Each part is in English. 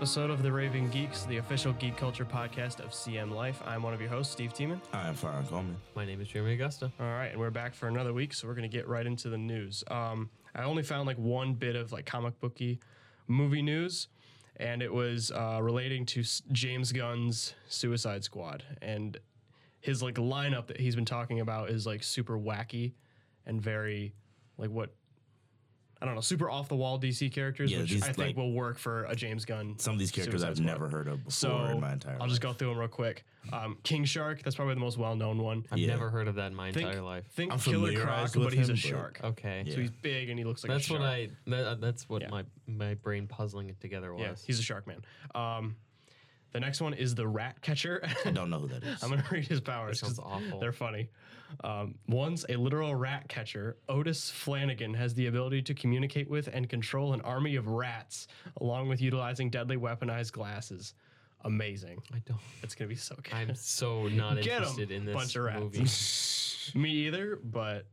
episode of The Raving Geeks, the official geek culture podcast of CM Life. I'm one of your hosts, Steve Tiemann. I'm Farron Coleman. My name is Jeremy Augusta. All right, and we're back for another week, so we're going to get right into the news. Um, I only found like one bit of like comic booky movie news, and it was uh, relating to S- James Gunn's Suicide Squad, and his like lineup that he's been talking about is like super wacky and very like what. I don't know, super off the wall DC characters, Yeah, which these, I think like- will work for a James Gunn. Some of these characters I've never heard of before So in my entire life. I'll life. just go through them real quick. Um, King Shark, that's probably the most well-known one. I've Yeah. never heard of that in my Think, entire life. think I'm Killer Croc, familiarized but with he's a him, but- shark. Okay. Yeah. So he's big and he looks like That's a shark. what I. That, that's what Yeah. my my brain puzzling it together was. Yeah, he's a shark man. Um, the next one is the Rat Catcher. I don't know who that is. I'm gonna read his powers. That sounds 'cause awful. They're funny. Um, once a literal rat catcher, Otis Flanagan has the ability to communicate with and control an army of rats, along with utilizing deadly weaponized glasses. Amazing. I don't. It's gonna be so good. I'm so not interested in this bunch of rats. movie. Me either, but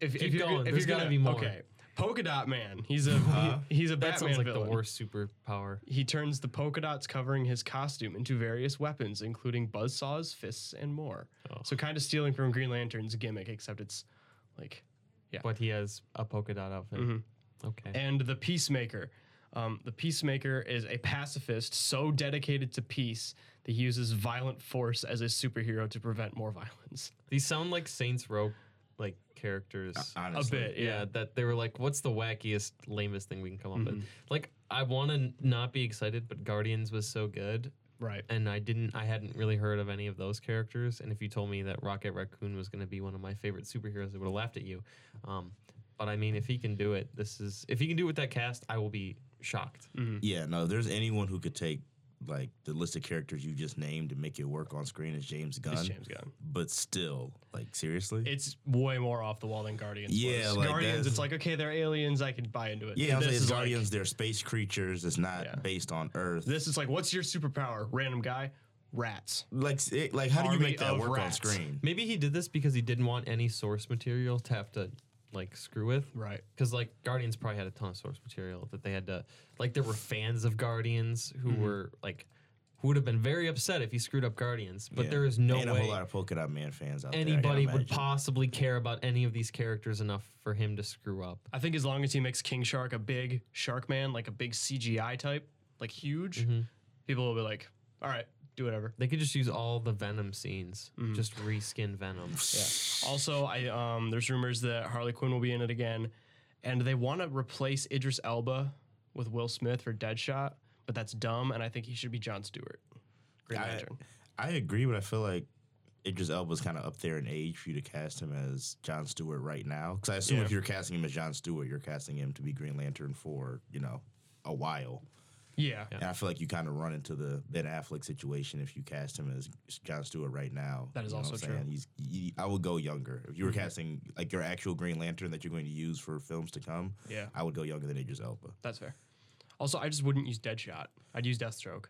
if, if you're, going. if There's you're gotta gonna, be more. okay, Polka Dot Man. He's a he- he's a that Batman sounds like villain. the worst superpower. He turns the polka dots covering his costume into various weapons, including buzzsaws, fists, and more. Oh. So kind of stealing from Green Lantern's gimmick, except it's like, yeah. But he has a polka dot outfit. Mm-hmm. Okay. and the Peacemaker. Um, the Peacemaker is a pacifist so dedicated to peace that he uses violent force as a superhero to prevent more violence. These sound like Saints Row like characters. A Honestly. bit, yeah, yeah. that they were like, what's the wackiest, lamest thing we can come up Mm-hmm. with? Like, I want to not be excited, but Guardians was so good. Right. and I didn't I hadn't really heard of any of those characters. And if you told me that Rocket Raccoon was going to be one of my favorite superheroes, I would have laughed at you. Um, but I mean, if he can do it, this is if he can do it with that cast, I will be shocked. Yeah, no, if there's anyone who could take like the list of characters you just named and make it work on screen is James Gunn. It's James Gunn. But still, like seriously? It's way more off the wall than Guardians. Yeah, was. like Guardians. It's like okay, they're aliens. I can buy into it. yeah, I'm This saying it's is like- Guardians, they're space creatures. It's not Yeah. based on Earth. This is like, what's your superpower? Random guy, rats. like, it, like how do you make that of work on screen? Maybe he did this because he didn't want any source material to have to like screw with. Right. Because like Guardians probably had a ton of source material that they had to like there were fans of Guardians who Mm-hmm. were like who would have been very upset if he screwed up Guardians. But Yeah. there is no and way a whole lot of Polka Dot Man fans out there. Anybody would possibly care about any of these characters enough for him to screw up. I think as long as he makes King Shark a big shark man, like a big CGI type, like huge, Mm-hmm. people will be like, all right, do whatever. They could just use all the Venom scenes, Mm-hmm. just reskin Venom. Yeah. Also, I um, there's rumors that Harley Quinn will be in it again, and they want to replace Idris Elba with Will Smith for Deadshot, but that's dumb, and I think he should be John Stewart, Green I, Lantern. I agree, but I feel like Idris Elba's kind of up there in age for you to cast him as John Stewart right now. Because I assume Yeah. if you're casting him as John Stewart, you're casting him to be Green Lantern for you know a while. Yeah. And I feel like you kind of run into the Ben Affleck situation if you cast him as John Stewart right now. That is You know also what I'm true. saying? He's, he, I would go younger. If you were mm-hmm. casting like your actual Green Lantern that you're going to use for films to come, Yeah. I would go younger than Idris Elba. That's fair. Also, I just wouldn't use Deadshot. I'd use Deathstroke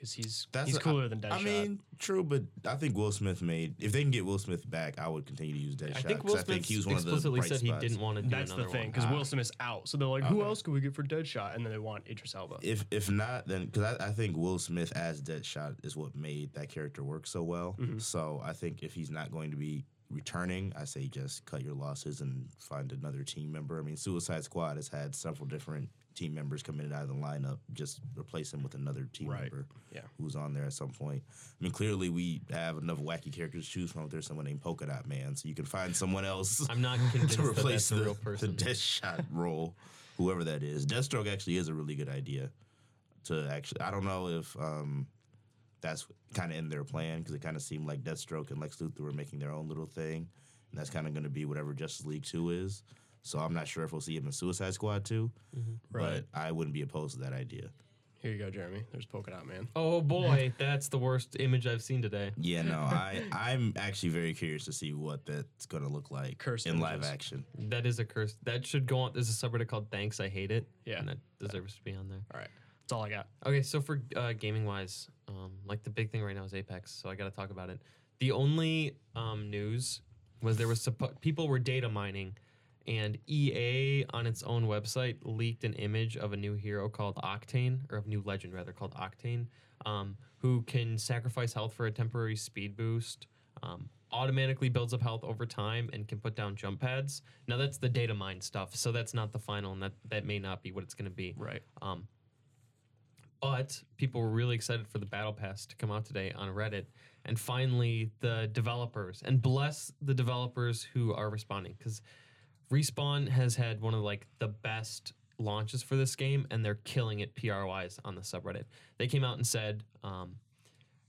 because he's That's he's a- cooler than Deadshot. I mean, true, but I think Will Smith made. If they can get Will Smith back, I would continue to use Deadshot. I think 'cause Will I think Smith he was one of the explicitly bright said he spots. didn't want to do that's the thing because. Will Smith's out, so they're like, who Okay. else could we get for Deadshot? And then they want Idris Elba. If if not, then because I, I think Will Smith as Deadshot is what made that character work so well. Mm-hmm. So I think if he's not going to be returning, I say just cut your losses and find another team member. I mean, Suicide Squad has had several different team members come in and out of the lineup. Just replace him with another team Right. member Yeah. who's on there at some point. I mean, clearly we have enough wacky characters to choose from. There's someone named Polka Dot Man, so you can find someone else I'm not convinced to that replace that's a the, real the person. Deathshot role, whoever that is. Deathstroke actually is a really good idea. To actually, I don't know if um, that's kind of in their plan because it kind of seemed like Deathstroke and Lex Luthor were making their own little thing, and that's kind of going to be whatever Justice League Two is. So I'm not sure if we'll see him in Suicide Squad 2 Right. but I wouldn't be opposed to that idea. Here you go, Jeremy. There's Polka Dot Man. oh boy, that's the worst image I've seen today. Yeah, no, I I'm actually very curious to see what that's going to look like Cursed in live action. That is a curse. That should go on. There's a subreddit called "Thanks, I Hate It." Yeah. and that deserves to be on there. All right, that's all I got. Okay, so for uh, gaming wise, um, like the big thing right now is Apex, so I got to talk about it. The only um, news was there was suppo- people were data mining, and EA on its own website leaked an image of a new hero called Octane, or of new legend rather called Octane, um, who can sacrifice health for a temporary speed boost. Um, automatically builds up health over time and can put down jump pads. Now that's the data mine stuff, so that's not the final, and that that may not be what it's going to be. Right. Um, but people were really excited for the battle pass to come out today on Reddit, and finally the developers and bless the developers who are responding because Respawn has had one of like the best launches for this game, and they're killing it PR wise on the subreddit. They came out and said, um,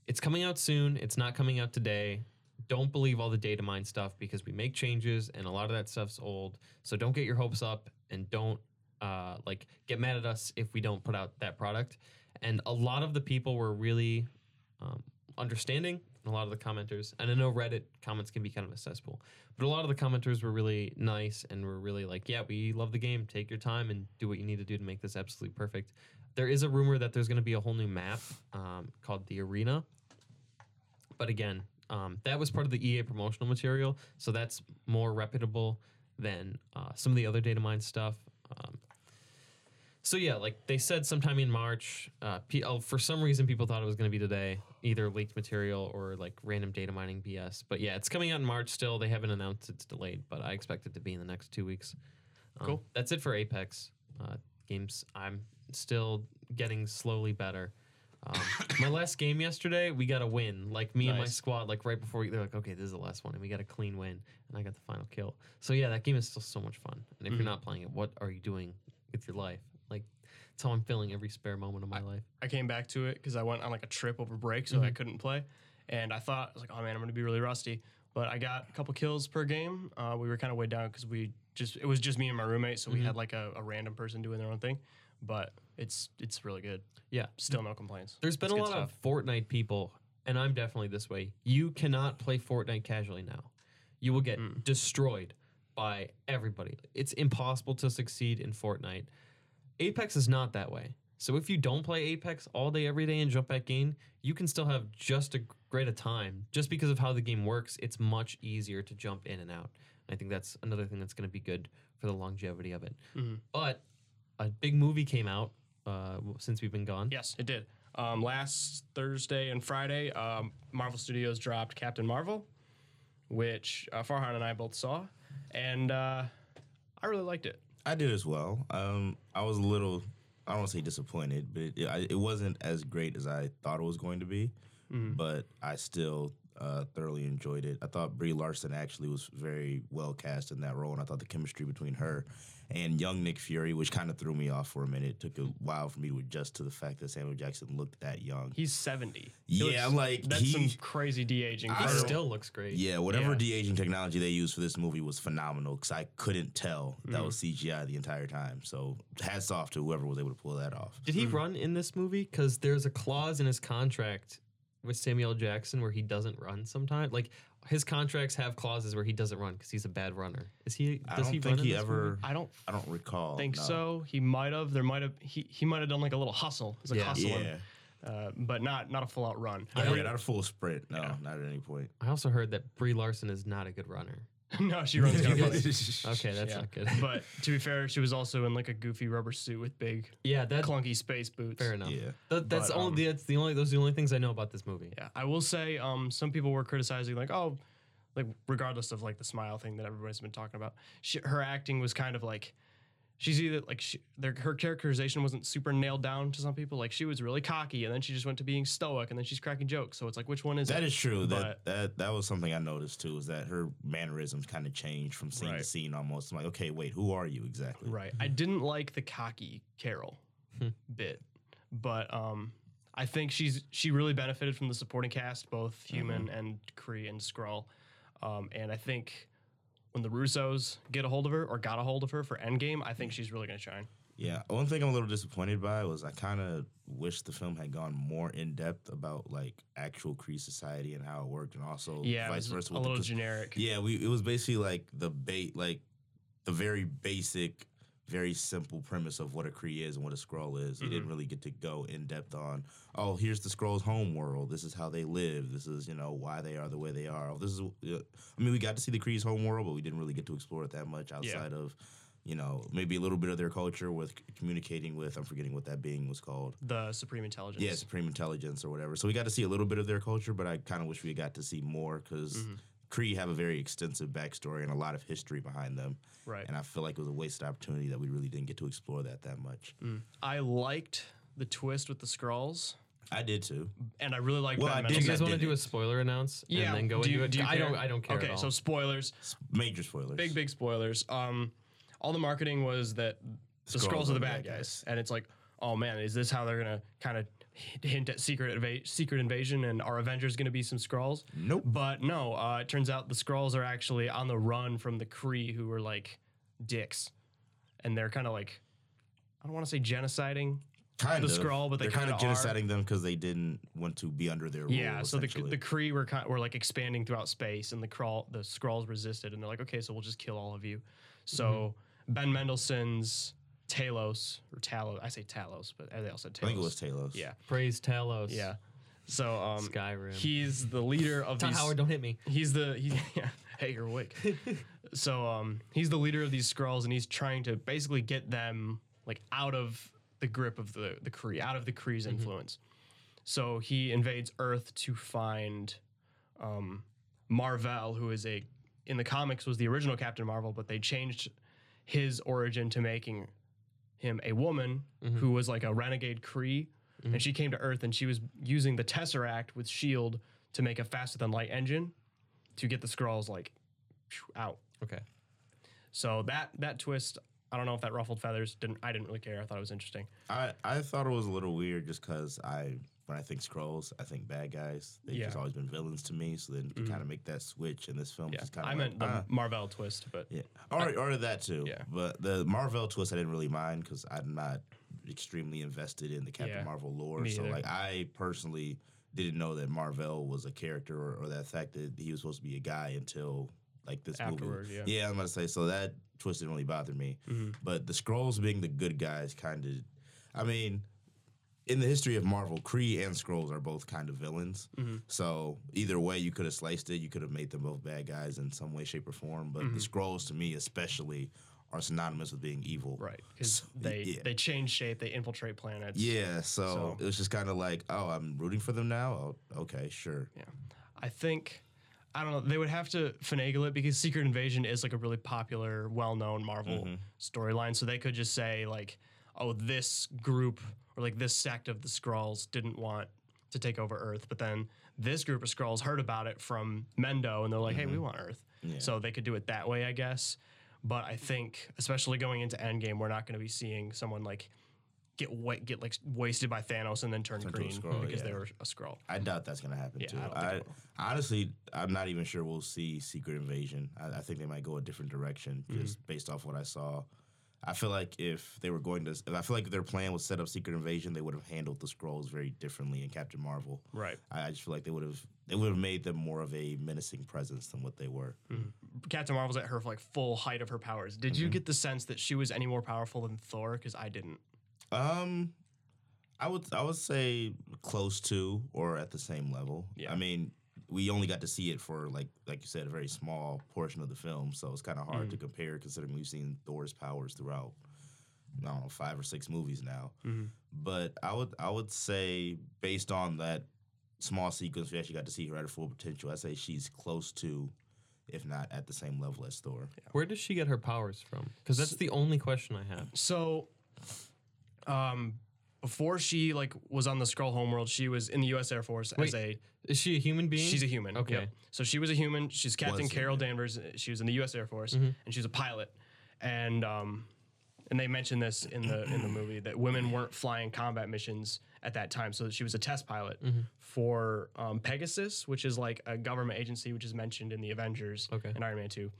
"It's coming out soon. It's not coming out today." Don't believe all the data mine stuff because we make changes and a lot of that stuff's old. So don't get your hopes up and don't uh, like get mad at us if we don't put out that product. And a lot of the people were really um, understanding, and a lot of the commenters. And I know Reddit comments can be kind of a cesspool, but a lot of the commenters were really nice and were really like, "Yeah, we love the game. Take your time and do what you need to do to make this absolutely perfect." There is a rumor that there's going to be a whole new map um, called the Arena, but again, um, that was part of the EA promotional material, so that's more reputable than uh, some of the other data mine stuff. Um, so yeah, like they said, sometime in March. Uh, P- oh, for some reason, people thought it was going to be today, either leaked material or like random data mining BS. But yeah, it's coming out in March. Still, they haven't announced it's delayed, but I expect it to be in the next two weeks. Um, Cool. That's it for Apex uh, games. I'm still getting slowly better. Um, my last game yesterday, we got a win. Like me and my squad, like right before we, they're like, okay, this is the last one, and we got a clean win, and I got the final kill. So yeah, that game is still so much fun. And if Mhm. you're not playing it, what are you doing with your life? It's how I'm feeling every spare moment of my life. I came back to it because I went on like a trip over break, so I Mhm. couldn't play. And I thought, I was like, oh man, I'm gonna be really rusty. But I got a couple kills per game. Uh, we were kind of way down because we just it was just me and my roommate, so we Mhm. had like a, a random person doing their own thing. But it's it's really good. Yeah. Still no complaints. There's been It's a good lot of Fortnite people, and I'm definitely this way. You cannot play Fortnite casually now. You will get Mm. destroyed by everybody. It's impossible to succeed in Fortnite. Apex is not that way. So if you don't play Apex all day, every day, and jump back in, you can still have just a great a time. Just because of how the game works, it's much easier to jump in and out. I think that's another thing that's going to be good for the longevity of it. Mhm. But a big movie came out uh, since we've been gone. Yes, it did. Um, last Thursday and Friday, um, Marvel Studios dropped Captain Marvel, which uh, Farhan and I both saw, and uh, I really liked it. I did as well. Um, I was a little, I don't want to say disappointed, but it, I, it wasn't as great as I thought it was going to be. Mhm. But I still uh, thoroughly enjoyed it. I thought Brie Larson actually was very well cast in that role, and I thought the chemistry between her and young Nick Fury, which kind of threw me off for a minute, It took a while for me to adjust to the fact that Samuel Jackson looked that young. He's seventy. He Yeah, looks- like, that's he- some crazy de aging. He still looks great. Yeah, whatever Yeah. de aging technology they used for this movie was phenomenal because I couldn't tell that Mm. was CGI the entire time. So hats off to whoever was able to pull that off. Did he run in this movie? Because there's a clause in his contract with Samuel Jackson where he doesn't run sometimes. Like his contracts have clauses where he doesn't run because he's a bad runner. Is he? I Does don't he think run he ever. movie? I don't I don't recall. think no. so. He might have. There might have. He he might have done like a little hustle. It's like Yeah. hustling, Yeah, uh, but not not a full out run. yeah, I heard- not a full sprint. No, Yeah. not at any point. I also heard that Brie Larson is not a good runner. no, she runs kind of funny. Okay, that's Yeah. not good. But to be fair, she was also in like a goofy rubber suit with big yeah, that clunky space boots. fair enough. Yeah. That, that's But, only um, that's the only those are the only things I know about this movie. Yeah, I will say, um, some people were criticizing like, oh, like regardless of like the smile thing that everybody's been talking about, she, her acting was kind of like, she's either like she, their, her characterization wasn't super nailed down to some people. Like she was really cocky, and then she just went to being stoic, and then she's cracking jokes. So it's like, which one is That it? is true. But- That that that was something I noticed too. Is that her mannerisms kind of changed from scene to scene almost. I'm like, okay, wait, who are you exactly? Right. I didn't like the cocky Carol Hmm. bit, but um, I think she's she really benefited from the supporting cast, both human and Kree and Skrull. Um, and I think when the Russos get a hold of her or got a hold of her for Endgame, I think she's really gonna shine. Yeah. One thing I'm a little disappointed by was I kind of wish the film had gone more in depth about like actual Kree society and how it worked, and also Yeah, vice was versa. a with the little cons- generic. Yeah, we it was basically like the bait, like the very basic very simple premise of what a Kree is and what a Skrull is. He Mm-hmm. didn't really get to go in depth on, oh, here's the Skrull's home world. This is how they live. This is, you know, why they are the way they are. Oh, This is, uh, I mean, we got to see the Kree's home world, but we didn't really get to explore it that much outside of, you know, maybe a little bit of their culture with communicating with, I'm forgetting what that being was called. The Supreme Intelligence. Yeah, Supreme Intelligence or whatever. So we got to see a little bit of their culture, but I kind of wish we got to see more because Mm-hmm. Kree have a very extensive backstory and a lot of history behind them. Right. And I feel like it was a wasted opportunity that we really didn't get to explore that that much. I liked the twist with the Skrulls, I did too. and I really like. Well, Ben I Do you did Mendelsohn. guys want to do a spoiler announce Yeah. and then go do into you, it? do you I don't. care? I don't care Okay, at all. so spoilers. Major spoilers. Big big spoilers. Um, all the marketing was that the Skrulls are the bad guys, and it's like, oh man, is this how they're gonna kind of hint at secret eva- secret invasion, and our Avengers gonna be some Skrulls? Nope. But no, uh, it turns out the Skrulls are actually on the run from the Kree, who were like dicks, and they're kind of like, I don't want to say genociding. Kind the of. Skrull, but they They're kind of genociding them because they didn't want to be under their rule. Yeah, so the the Kree were kind were like expanding throughout space, and the crawl the Skrulls resisted, and they're like, okay, so we'll just kill all of you. So Ben Mendelsohn's Talos or Talos, I say Talos, but they all said Talos. I think it was Talos. Yeah, Praise Talos. yeah. So um, Skyrim. he's the leader of Todd these. Howard, don't hit me. He's the he, yeah. Hey, you're awake. so um, he's the leader of these Skrulls, and he's trying to basically get them like out of the grip of the the Kree, out of the Kree's influence. So he invades Earth to find um, Marvel, who is a in the comics was the original Captain Marvel, but they changed his origin to making him a woman mm-hmm. who was like a renegade Kree, and mm-hmm. she came to Earth and she was using the Tesseract with Shield to make a faster than light engine to get the Skrulls like phew, out. Okay. So that that twist, I don't know if that ruffled feathers. Didn't I didn't really care. I thought it was interesting. I, I thought it was a little weird just because I when I think Skrulls, I think bad guys. They've Yeah. just always been villains to me. So then to kind of make that switch in this film, Yeah, is kind I of meant the ah. Marvel twist, but Yeah, or or that too. Yeah. but the Marvel twist I didn't really mind because I'm not extremely invested in the Captain Yeah, Marvel lore. me So either. like I personally didn't know that Marvel was a character or, or that fact that he was supposed to be a guy until like this Afterward, movie. yeah. yeah, I'm gonna say so that twist didn't really bother me. Mm-hmm. But the Skrulls being the good guys kind of, I mean. In the history of Marvel, Kree and Skrulls are both kind of villains. Mm-hmm. So either way, you could have sliced it. You could have made them both bad guys in some way, shape, or form. But Mm-hmm. the Skrulls, to me, especially, are synonymous with being evil. right because So, they yeah. they change shape, they infiltrate planets. Yeah, so, So- it was just kind of like, oh, I'm rooting for them now. Oh, okay, sure. Yeah. I think I don't know. They would have to finagle it because Secret Invasion is like a really popular, well-known Marvel Mm-hmm. storyline. So they could just say like, "Oh, this group or like this sect of the Skrulls didn't want to take over Earth, but then this group of Skrulls heard about it from Mendo, and they're like, "Hey, we want Earth." Mm-hmm. Yeah. So they could do it that way, I guess. But I think, especially going into Endgame, we're not going to be seeing someone like get wa- get like wasted by Thanos and then turn to a green Skrull, because they yeah. were a Skrull. I doubt that's gonna happen Yeah, too. I I, honestly, I'm not even sure we'll see Secret Invasion. I, I think they might go a different direction Mm-hmm. just based off what I saw. I feel like if they were going to, I feel like if their plan was set up Secret Invasion, they would have handled the Skrulls very differently in Captain Marvel. Right. I, I just feel like they would have, they would have made them more of a menacing presence than what they were. Captain Marvel's at her like full height of her powers. Did Mm-hmm. you get the sense that she was any more powerful than Thor? Because I didn't. Um, I would I would say close to or at the same level. Yeah. I mean, we only got to see it for like like you said a very small portion of the film, so it's kind of hard to compare considering we've seen Thor's powers throughout. I don't know five or six movies now, but I would I would say based on that small sequence we actually got to see her at her full potential. I say she's close to, if not at the same level as Thor. Where does she get her powers from? Because that's the only question I have. So, um, before she like was on the Skrull homeworld, she was in the U.S. Air Force as a. Is she a human being? She's a human. Okay. yep. So she was a human. She's Captain Was a Carol Danvers. She was in the U.S. Air Force, Mm-hmm. and she was a pilot. And um, and they mentioned this in the in the movie that women weren't flying combat missions at that time. So she was a test pilot Mm-hmm. for um, Pegasus, which is like a government agency, which is mentioned in the Avengers Okay. and Iron Man Two,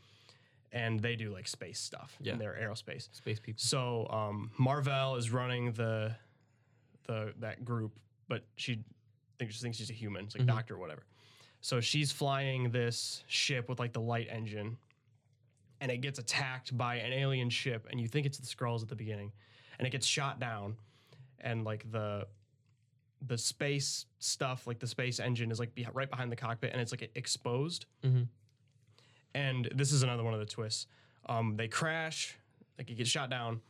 and they do like space stuff. Yeah. in their aerospace. Space people. So um, Marvel is running the the that group, but she thinks she thinks she's a human. It's like doctor or whatever. So she's flying this ship with like the light engine, and it gets attacked by an alien ship, and you think it's the Skrulls at the beginning, and it gets shot down, and like the the space stuff, like the space engine, is like be- right behind the cockpit, and it's like exposed. Mhm. And this is another one of the twists. Um, they crash, like it gets shot down,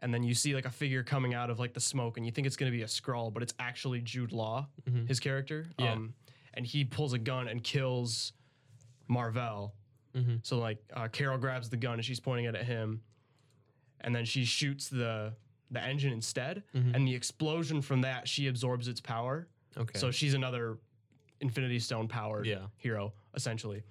and then you see like a figure coming out of like the smoke, and you think it's gonna be a Skrull, but it's actually Jude Law, his character. Yeah. Um, and he pulls a gun and kills Marvel. Mhm. So like uh, Carol grabs the gun and she's pointing it at him, and then she shoots the the engine instead. And the explosion from that, she absorbs its power. Okay. So she's another Infinity Stone powered Yeah. hero essentially.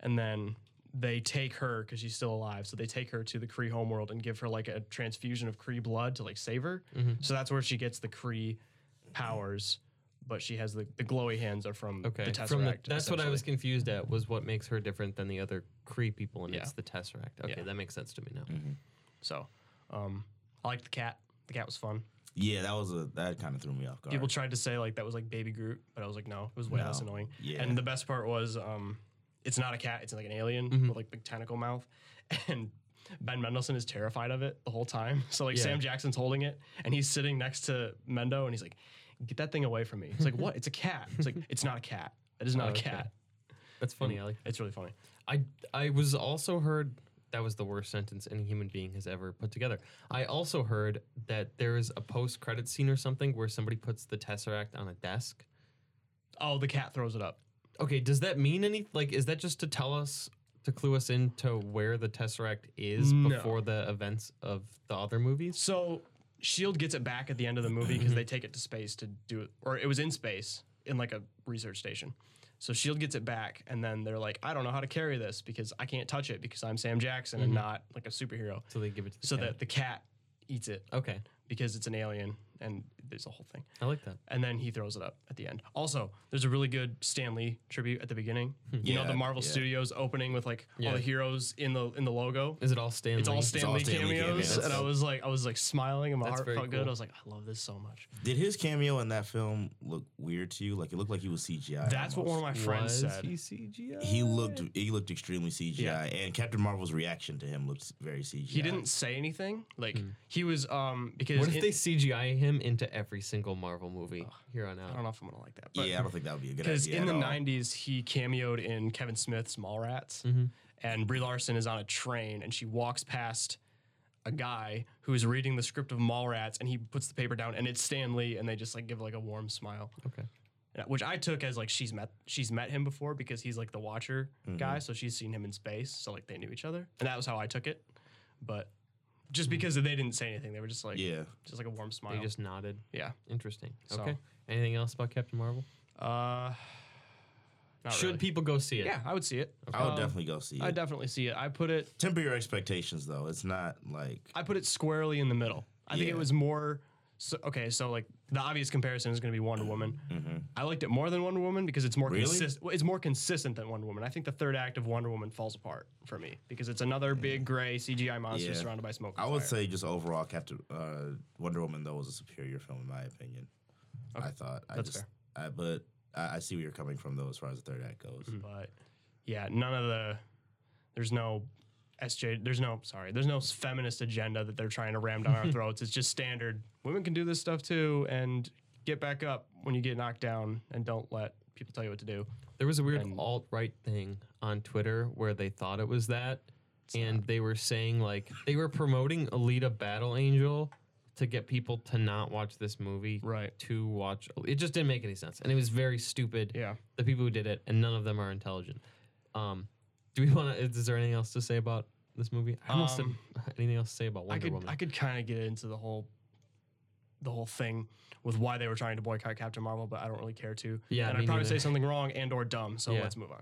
And then they take her because she's still alive. So they take her to the Kree homeworld and give her like a transfusion of Kree blood to like save her. Mm-hmm. So that's where she gets the Kree powers. But she has the, the glowy hands are from okay. the Tesseract. From the, that's what I was confused at was what makes her different than the other Kree people, and Yeah. it's the Tesseract. Okay, Yeah. that makes sense to me now. So um, I liked the cat. The cat was fun. Yeah, that was a that kind of threw me off guard. People tried to say like that was like Baby Groot, but I was like, no, it was way less annoying. Yeah. And the best part was, um, it's not a cat; it's like an alien Mm-hmm. with like big tentacle mouth, and Ben Mendelsohn is terrified of it the whole time. So like Yeah. Sam Jackson's holding it, and he's sitting next to Mendo, and he's like, "Get that thing away from me!" It's like, "What? It's a cat." It's like, "It's not a cat. It is not Oh, a okay. cat." That's funny. Like. It's really funny. I I was also heard that was the worst sentence any human being has ever put together. I also heard that there is a post credit scene or something where somebody puts the Tesseract on a desk. Oh, the cat throws it up. Okay, does that mean any like is that just to tell us to clue us into where the Tesseract is No. before the events of the other movies? So Shield gets it back at the end of the movie Mm-hmm. because they take it to space to do it, or it was in space in like a research station. So Shield gets it back, and then they're like, "I don't know how to carry this because I can't touch it because I'm Sam Jackson and not like a superhero." So they give it to the So cat. that the cat eats it Okay. because it's an alien, and there's a whole thing. I like that. And then he throws it up at the end. Also, there's a really good Stan Lee tribute at the beginning. You know the Marvel yeah. Studios opening with like Yeah. all the heroes in the in the logo. Is it all Stan Lee? It's all Stan all Lee Stan Lee cameos, cameos. and I was like, I was like smiling, and my That's heart very felt good. I was like, I love this so much. Did his cameo in that film look weird to you? Like it looked like he was CGI. That's what one of my friends Was said. he CGI? He looked he looked extremely CGI, Yeah. and Captain Marvel's reaction to him looked very CGI. He didn't say anything. Like he was um because Hmm. What if in- they CGI him into every single Marvel movie here on out. I don't know if I'm gonna like that. But yeah, I don't think that would be a good idea. because in the at all. '90s he cameoed in Kevin Smith's Mallrats, Mm-hmm. and Brie Larson is on a train and she walks past a guy who is reading the script of Mallrats, and he puts the paper down, and it's Stan Lee, and they just like give like a warm smile. Okay. Yeah, which I took as like she's met she's met him before because he's like the Watcher Mm-hmm. guy, so she's seen him in space, so like they knew each other, and that was how I took it. But just because they didn't say anything, they were just like Yeah, just like a warm smile. They just nodded. yeah. Interesting. So- Okay. Anything else about Captain Marvel? Uh, not Should really. people go see it? Yeah, I would see it. I would Um, definitely go see it. I definitely see it. I put it. Temper your expectations, though. It's not like I put it squarely in the middle. I think it was more. So, okay, so like the obvious comparison is going to be Wonder Woman. I liked it more than Wonder Woman because it's more Really? consistent. It's more consistent than Wonder Woman. I think the third act of Wonder Woman falls apart for me because it's another big gray CGI monster Yeah. surrounded by smoke. I would fire. say just overall, Captain uh, Wonder Woman though was a superior film in my opinion. I thought. I That's just, fair. I, but I, I see where you're coming from though, as far as the third act goes. but yeah, none of the. There's no SJ. There's no sorry. There's no feminist agenda that they're trying to ram down our throats. It's just standard. Women can do this stuff too, and get back up when you get knocked down, and don't let people tell you what to do. There was a weird And- alt right thing on Twitter where they thought it was that, and they were saying like they were promoting Alita Battle Angel to get people to not watch this movie, Right. To watch it just didn't make any sense, and it was very stupid. Yeah. the people who did it, and none of them are intelligent. Um, do we want to? Is there anything else to say about this movie? I almost Um, said anything else to say about I Wonder could Woman. I could kind of get into the whole the whole thing with why they were trying to boycott Captain Marvel, but I don't really care to. Yeah, and I'd probably neither. say something wrong and or dumb. So Yeah. let's move on.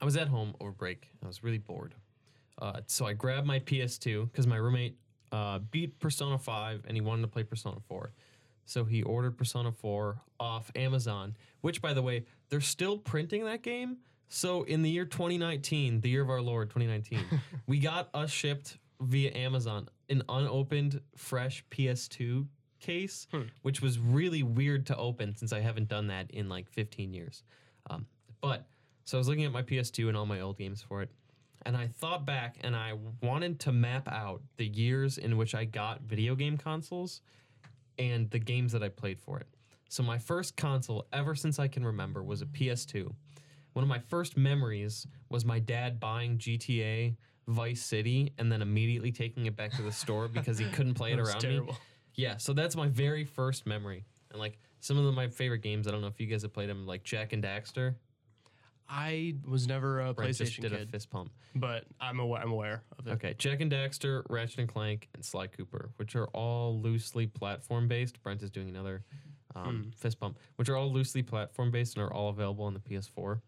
I was at home over break. I was really bored. Uh, so I grabbed my PS2 because my roommate uh, beat Persona 5 and he wanted to play Persona 4. So he ordered Persona 4 off Amazon, which, by the way, they're still printing that game. So in the year 2019, the year of our Lord 2019, we got us shipped via Amazon an unopened, fresh PS2 case, which was really weird to open since I haven't done that in like 15 years. Um, but so I was looking at my PS2 and all my old games for it, and I thought back and I wanted to map out the years in which I got video game consoles and the games that I played for it. So my first console ever since I can remember was a PS2. One of my first memories was my dad buying GTA Vice City and then immediately taking it back to the store because he couldn't play it around me. Yeah, so that's my very first memory. And like some of the, my favorite games, I don't know if you guys have played them, like Jak and Daxter. I was never a Brent just PlayStation did a fist pump. but I'm aware, I'm aware of it. Okay, Jak and Daxter, Ratchet and Clank, and Sly Cooper, which are all loosely platform based. Brent is doing another um, fist pump, which are all loosely platform based and are all available on the PS4,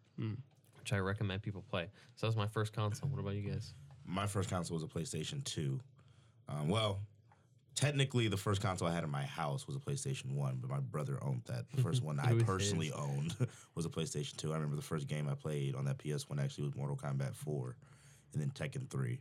which I recommend people play. So that was my first console. What about you guys? My first console was a PlayStation 2. Um, well, technically, the first console I had in my house was a PlayStation 1, but my brother owned that. The first one I personally his. owned was a PlayStation 2. I remember the first game I played on that PS1 actually was Mortal Kombat 4 and then Tekken 3,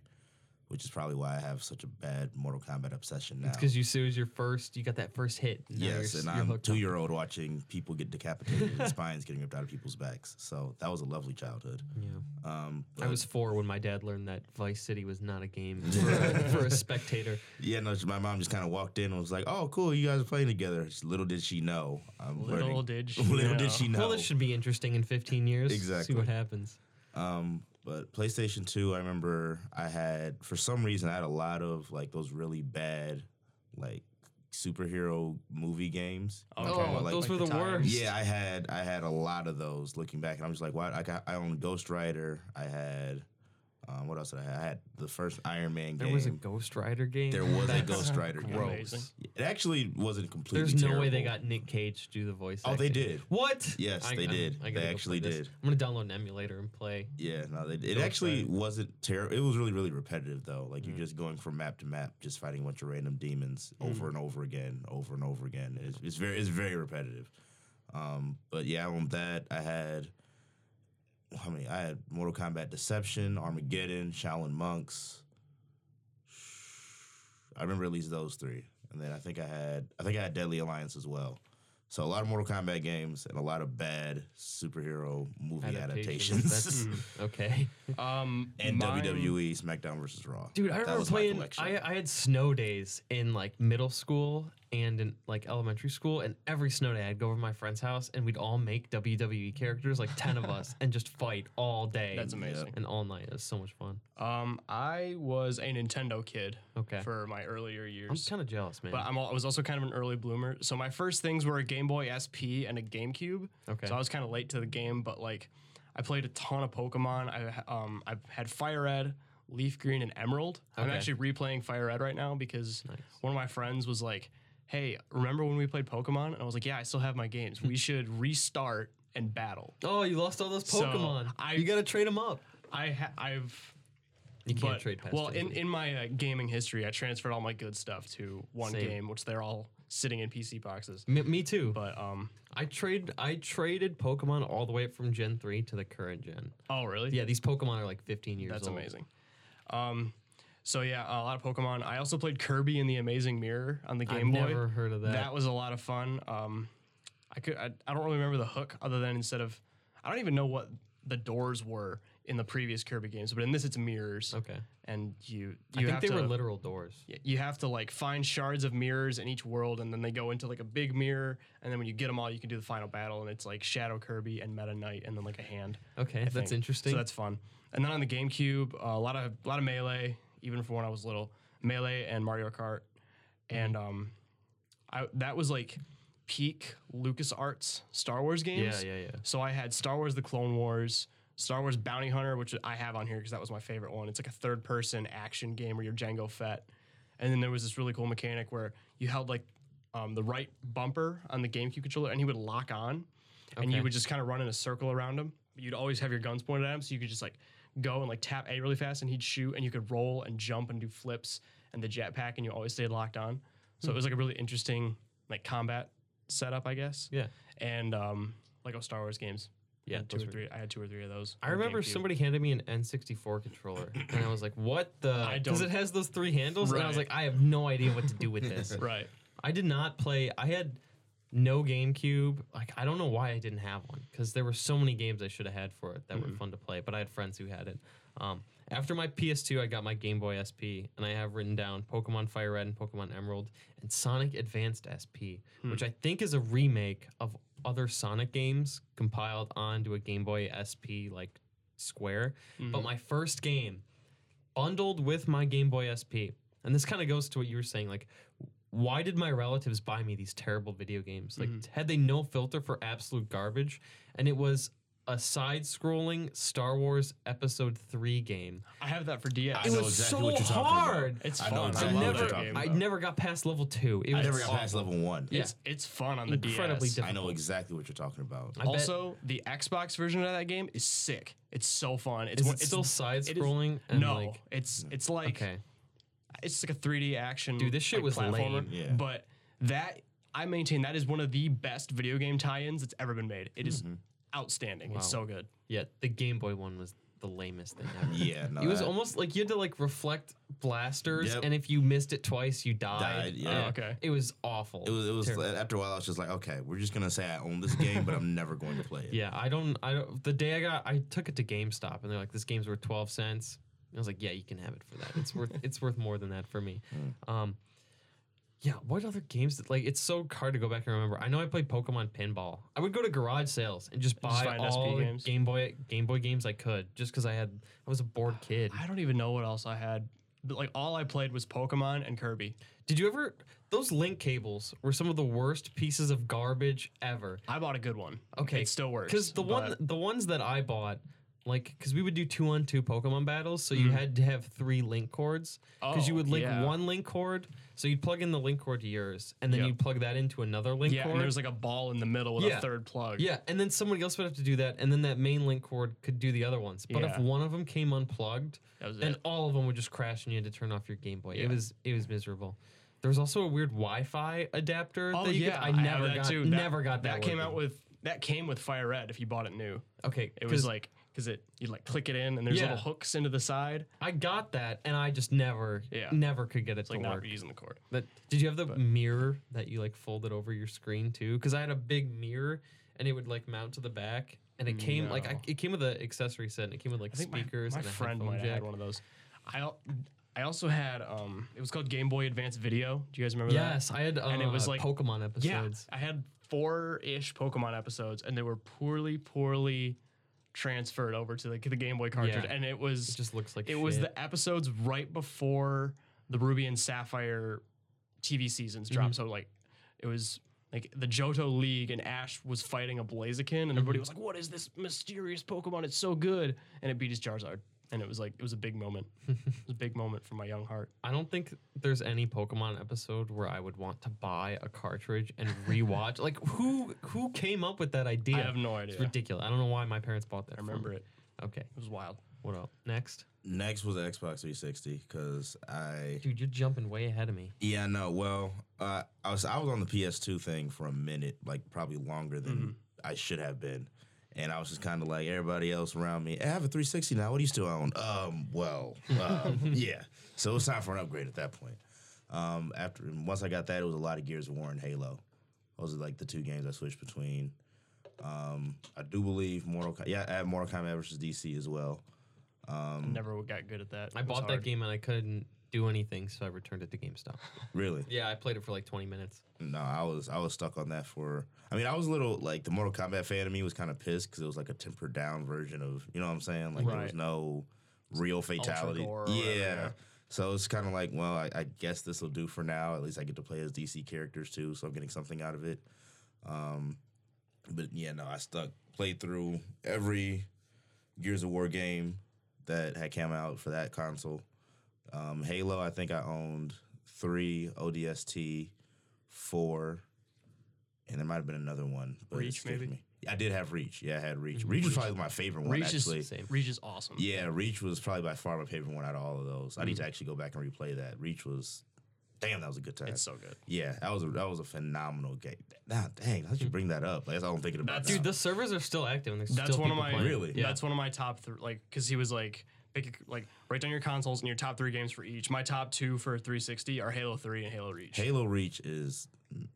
which is probably why I have such a bad Mortal Kombat obsession now. It's because you it was your first. You got that first hit. now Yes, you're, and I'm two year old watching people get decapitated and spines getting ripped out of people's backs. So that was a lovely childhood. Yeah. Um, I was four when my dad learned that Vice City was not a game for a, for a spectator. Yeah, no, my mom just kind of walked in and was like, "Oh, cool, you guys are playing together." Little did she know. I'm Little learning- did she little know. did she know. Well, this should be interesting in 15 years. Exactly. See what happens. Um, but PlayStation Two, I remember I had for some reason I had a lot of like those really bad like superhero movie games. Oh, Oh, talking about, like- those like were the the worst. Yeah, I had I had a lot of those. Looking back, and I'm just like, why? I got I owned Ghost Rider. I had um, what else did I have? I had the first Iron Man game. There game. was a Ghost Rider game. There was a Ghost Rider game. gross. Amazing. It actually wasn't completely. There's no way they got Nick Cage to do the voice. Oh, they acting. did. What? Yes, I- they I'm- did. I They gotta go actually play this. did. I'm gonna download an emulator and play. Yeah, no, they, it Ghost actually Rider. wasn't terrible. It was really, really repetitive though. Like Mm. you're just going from map to map, just fighting a bunch of random demons Mm. over and over again, over and over again. It's, it's very, it's very repetitive. Um, but yeah, on that. I had, how many? I had Mortal Kombat Deception, Armageddon, Shaolin Monks. I remember at least those three, and then I think I had, I think I had Deadly Alliance as well. So a lot of Mortal Kombat games and a lot of bad superhero movie Adaptations. adaptations. That's- okay. Um, and mine- WWE SmackDown versus Raw. Dude, I remember playing. I, I had snow days in like middle school and in like elementary school, and every snow day I'd go over to my friend's house and we'd all make WWE characters, like ten of us, and just fight all day. That's amazing. and all night. It was so much fun. Um, I was a Nintendo kid Okay, for my earlier years. I'm years. kind of jealous, man. But I'm, al- I was also kind of an early bloomer. So my first things were a Game Boy SP and a GameCube. okay, So I was kind of late to the game, but like I played a ton of Pokemon. I um I've had Fire Red, Leaf Green, and Emerald. I'm Okay. actually replaying Fire Red right now because Nice. one of my friends was like, "Hey, remember when we played Pokemon?" And I was like, "Yeah, I still have my games. we should restart and battle." oh, you lost all those So, Pokemon. I- you gotta trade them up. I ha- I've You can't but- trade past. well in, in my uh, gaming history, I transferred all my good stuff to one Same. game, which they're all sitting in PC boxes. me, me too. But um, I trade. I traded Pokemon all the way from Gen three to the current gen. oh really? Yeah, these Pokemon are like 15 years That's old. amazing. Um, so yeah, a lot of Pokemon. I also played Kirby and the Amazing Mirror on the Game Boy. I've Boy. never heard of that. That was a lot of fun. Um, I could I, I don't really remember the hook other than instead of I don't even know what the doors were in the previous Kirby games, but in this it's mirrors okay. and you I you think have they to were literal doors. you have to like find shards of mirrors in each world and then they go into like a big mirror and then when you get them all you can do the final battle and it's like Shadow Kirby and Meta Knight and then like a hand. Okay, I that's think. interesting. So that's fun. And then on the GameCube, uh, a lot of a lot of melee, even from when I was little, melee and Mario Kart, and Mm-hmm. um, I that was like peak LucasArts Star Wars games. yeah, yeah, yeah. So I had Star Wars: The Clone Wars, Star Wars Bounty Hunter, which I have on here because that was my favorite one. It's like a third-person action game where you're Jango Fett, and then there was this really cool mechanic where you held like um, the right bumper on the GameCube controller, and he would lock on, and you would just kind of run in a circle around him. You'd always have your guns pointed at him, so you could just like go and like tap A really fast, and he'd shoot, and you could roll and jump and do flips and the jetpack, and you always stayed locked on. So it was like a really interesting like combat setup, I guess. Yeah. And um, Lego Star Wars games. Yeah, two or were- three. I had two or three of those. I remember somebody handed me an N64 controller, and I was like, "What the?" Because it has those three handles, and I was like, "I have no idea what to do with this." Right. I did not play. I had no GameCube. Like I don't know why I didn't have one because there were so many games I should have had for it that Mm-hmm. were fun to play. But I had friends who had it. Um, After my PS2, I got my Game Boy SP, and I have written down Pokemon Fire Red and Pokemon Emerald and Sonic Advanced SP, which I think is a remake of other Sonic games compiled onto a Game Boy SP like square. But my first game bundled with my Game Boy SP. And this kind of goes to what you were saying like why did my relatives buy me these terrible video games? Like mm-hmm. had they no filter for absolute garbage and it was a side-scrolling Star Wars Episode 3 game. I have that for DS. I It know was exactly so what you're talking about. hard. It's I fun. know I I love never that game. I never got past level 2. It I was never got past level one. Yeah. It's it's fun on the Incredibly DS. difficult. I know exactly what you're talking about. I bet- Also, the Xbox version of that game is sick. It's so fun. It's is it it's, still side-scrolling and No, like it's it's like okay. It's like a 3D action. Dude, this shit like, was platformer. lame. Yeah. But that I maintain that is one of the best video game tie-ins that's ever been made. It is mm-hmm. outstanding. It's so good. Yeah, the Game Boy one was the lamest thing ever. Yeah, no, it was that- almost like you had to like reflect blasters, Yep. and if you missed it twice, you died. Died, yeah. Oh, okay. It was awful. It was. It was. Terrible. After a while, I was just like, okay, we're just gonna say I own this game, but I'm never going to play it. Yeah, I don't. I don't. The day I got, I took it to GameStop, and they're like, "This game's worth twelve cents." I was like, "Yeah, you can have it for that. It's worth. it's worth more than that for me." Um, yeah. What other games? That, like, it's so hard to go back and remember. I know I played Pokemon Pinball. I would go to garage sales and just buy find SP all the games? Game Boy Game Boy games I could, just because I had. I was a bored kid. I don't even know what else I had. But like all I played was Pokemon and Kirby. Did you ever? Those link cables were some of the worst pieces of garbage ever. I bought a good one. Okay, it still works. Because the one, but- the ones that I bought, like, because we would do two on two Pokemon battles, so Mm-hmm. you had to have three link cords. Because you Oh, would link yeah. one link cord, so you'd plug in the link cord to yours, and then Yep. you'd plug that into another link yeah, cord. and there's like a ball in the middle with Yeah. a third plug. yeah, and then somebody else would have to do that, and then that main link cord could do the other ones. But if Yeah. one of them came unplugged, that was then it. all of them would just crash, and you had to turn off your Game Boy. It Yeah. was it was miserable. There was also a weird Wi-Fi adapter. Oh that you yeah, could, I have never that got. Never got that. That came out working. with that came with Fire Red if you bought it new. okay. It was 'cause- like because it you like click it in and there's Yeah. little hooks into the side. I got that, and I just never, Yeah. never could get it It's to like not work. using the cord. But did you have the mirror that you like folded over your screen too? Because I had a big mirror, and it would like mount to the back, and it came like I, No. it came with an accessory set. And it came with like I think my- speakers. My, and a friend headphone might have jack. had one of those. I al- I also had um it was called Game Boy Advance Video. Do you guys remember that? Yes, I had, uh, And it was like- Pokemon Yeah, episodes. I had four ish Pokemon episodes, and they were poorly, poorly transferred over to the, the Game Boy cartridge, Yeah. and it was It just looks like it was shit. the episodes right before the Ruby and Sapphire TV seasons Mm-hmm. dropped. So like it was like the Johto League and Ash was fighting a Blaziken, and Mm-hmm. everybody was like, "What is this mysterious Pokemon? It's so good!" And it beat his Charizard, and it was like it was a big moment. it was a big moment for my young heart. I don't think there's any Pokemon episode where I would want to buy a cartridge and rewatch. like who who came up with that idea? I have no idea. It's ridiculous. I don't know why my parents bought that. I remember it. Okay, It was wild. what up next? Next was the Xbox 360 because I Dude, you're jumping way ahead of me. yeah no well uh, I was I was on the PS2 thing for a minute like probably longer than I should have been. And I was just kind of like everybody else around me. I have a 360 now. What do you still own? Um, well, um, yeah. So it was time for an upgrade at that point. Um, after once I got that, it was a lot of Gears of War and Halo. Those are like the two games I switched between. Um, I do believe Mortal. Com- yeah, I had Mortal Kombat versus DC as well. I never got good at that. I It was bought that game and I couldn't do anything, so I returned it to GameStop. Really? yeah, I played it for like 20 minutes. No, I was I was stuck on that for. I mean, I was a little like the Mortal Kombat fan of me was kind of pissed because it was like a tempered down version of you know what I'm saying. Like there was no real fatality. gore or whatever, yeah. yeah. So it's kind of like, well, I, I guess this will do for now. At least I get to play as DC characters too, so I'm getting something out of it. Um, but yeah, no, I stuck played through every Gears of War game that had come out for that console. Um, Halo, I think I owned three ODST, four, and there might have been another one. But it Reach, escaped maybe? Me. I did have Reach. Yeah, I had Reach. Reach was probably my favorite one Reach actually. is Reach is awesome. Yeah, Reach was probably by far my favorite one out of all of those. I need to Mm-hmm. actually go back and replay that. Reach was, damn, that was a good time. It's so good. yeah, that was a, that was a phenomenal game. Nah, dang, how'd you bring that up? Like, that's all I'm thinking about. That's- now. Dude, the servers are still active and there's That's still one of my playing. Really? Yeah. That's one of my top three. Like, because he was like, pick like write down your consoles and your top three games for each. My top two for 360 are Halo 3 and Halo Reach. Halo Reach is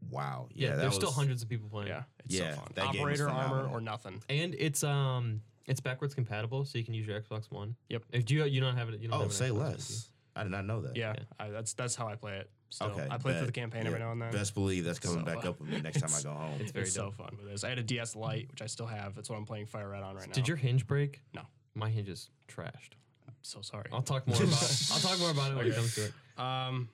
wow. Yeah, yeah, that there's still hundreds of people playing. Yeah, it's Yeah, so fun. that game Operator armor or nothing. And it's um It's backwards compatible, so you can use your Xbox One. Yep. If you you don't have it, you don't Oh, have say Xbox One, do you? less. I did not know that. Yeah, Yeah. I, that's that's how I play it. Still. Okay. I play through the campaign every now and then. Best believe that's coming So, back uh, up with me next time I go home. It's very it's so fun with this. I had a DS Lite, which I still have. That's what I'm playing Fire Red on right now. Did your hinge break? No. My hinge is trashed. So sorry. I'll talk more about. I'll talk more about it when it comes to it. Um,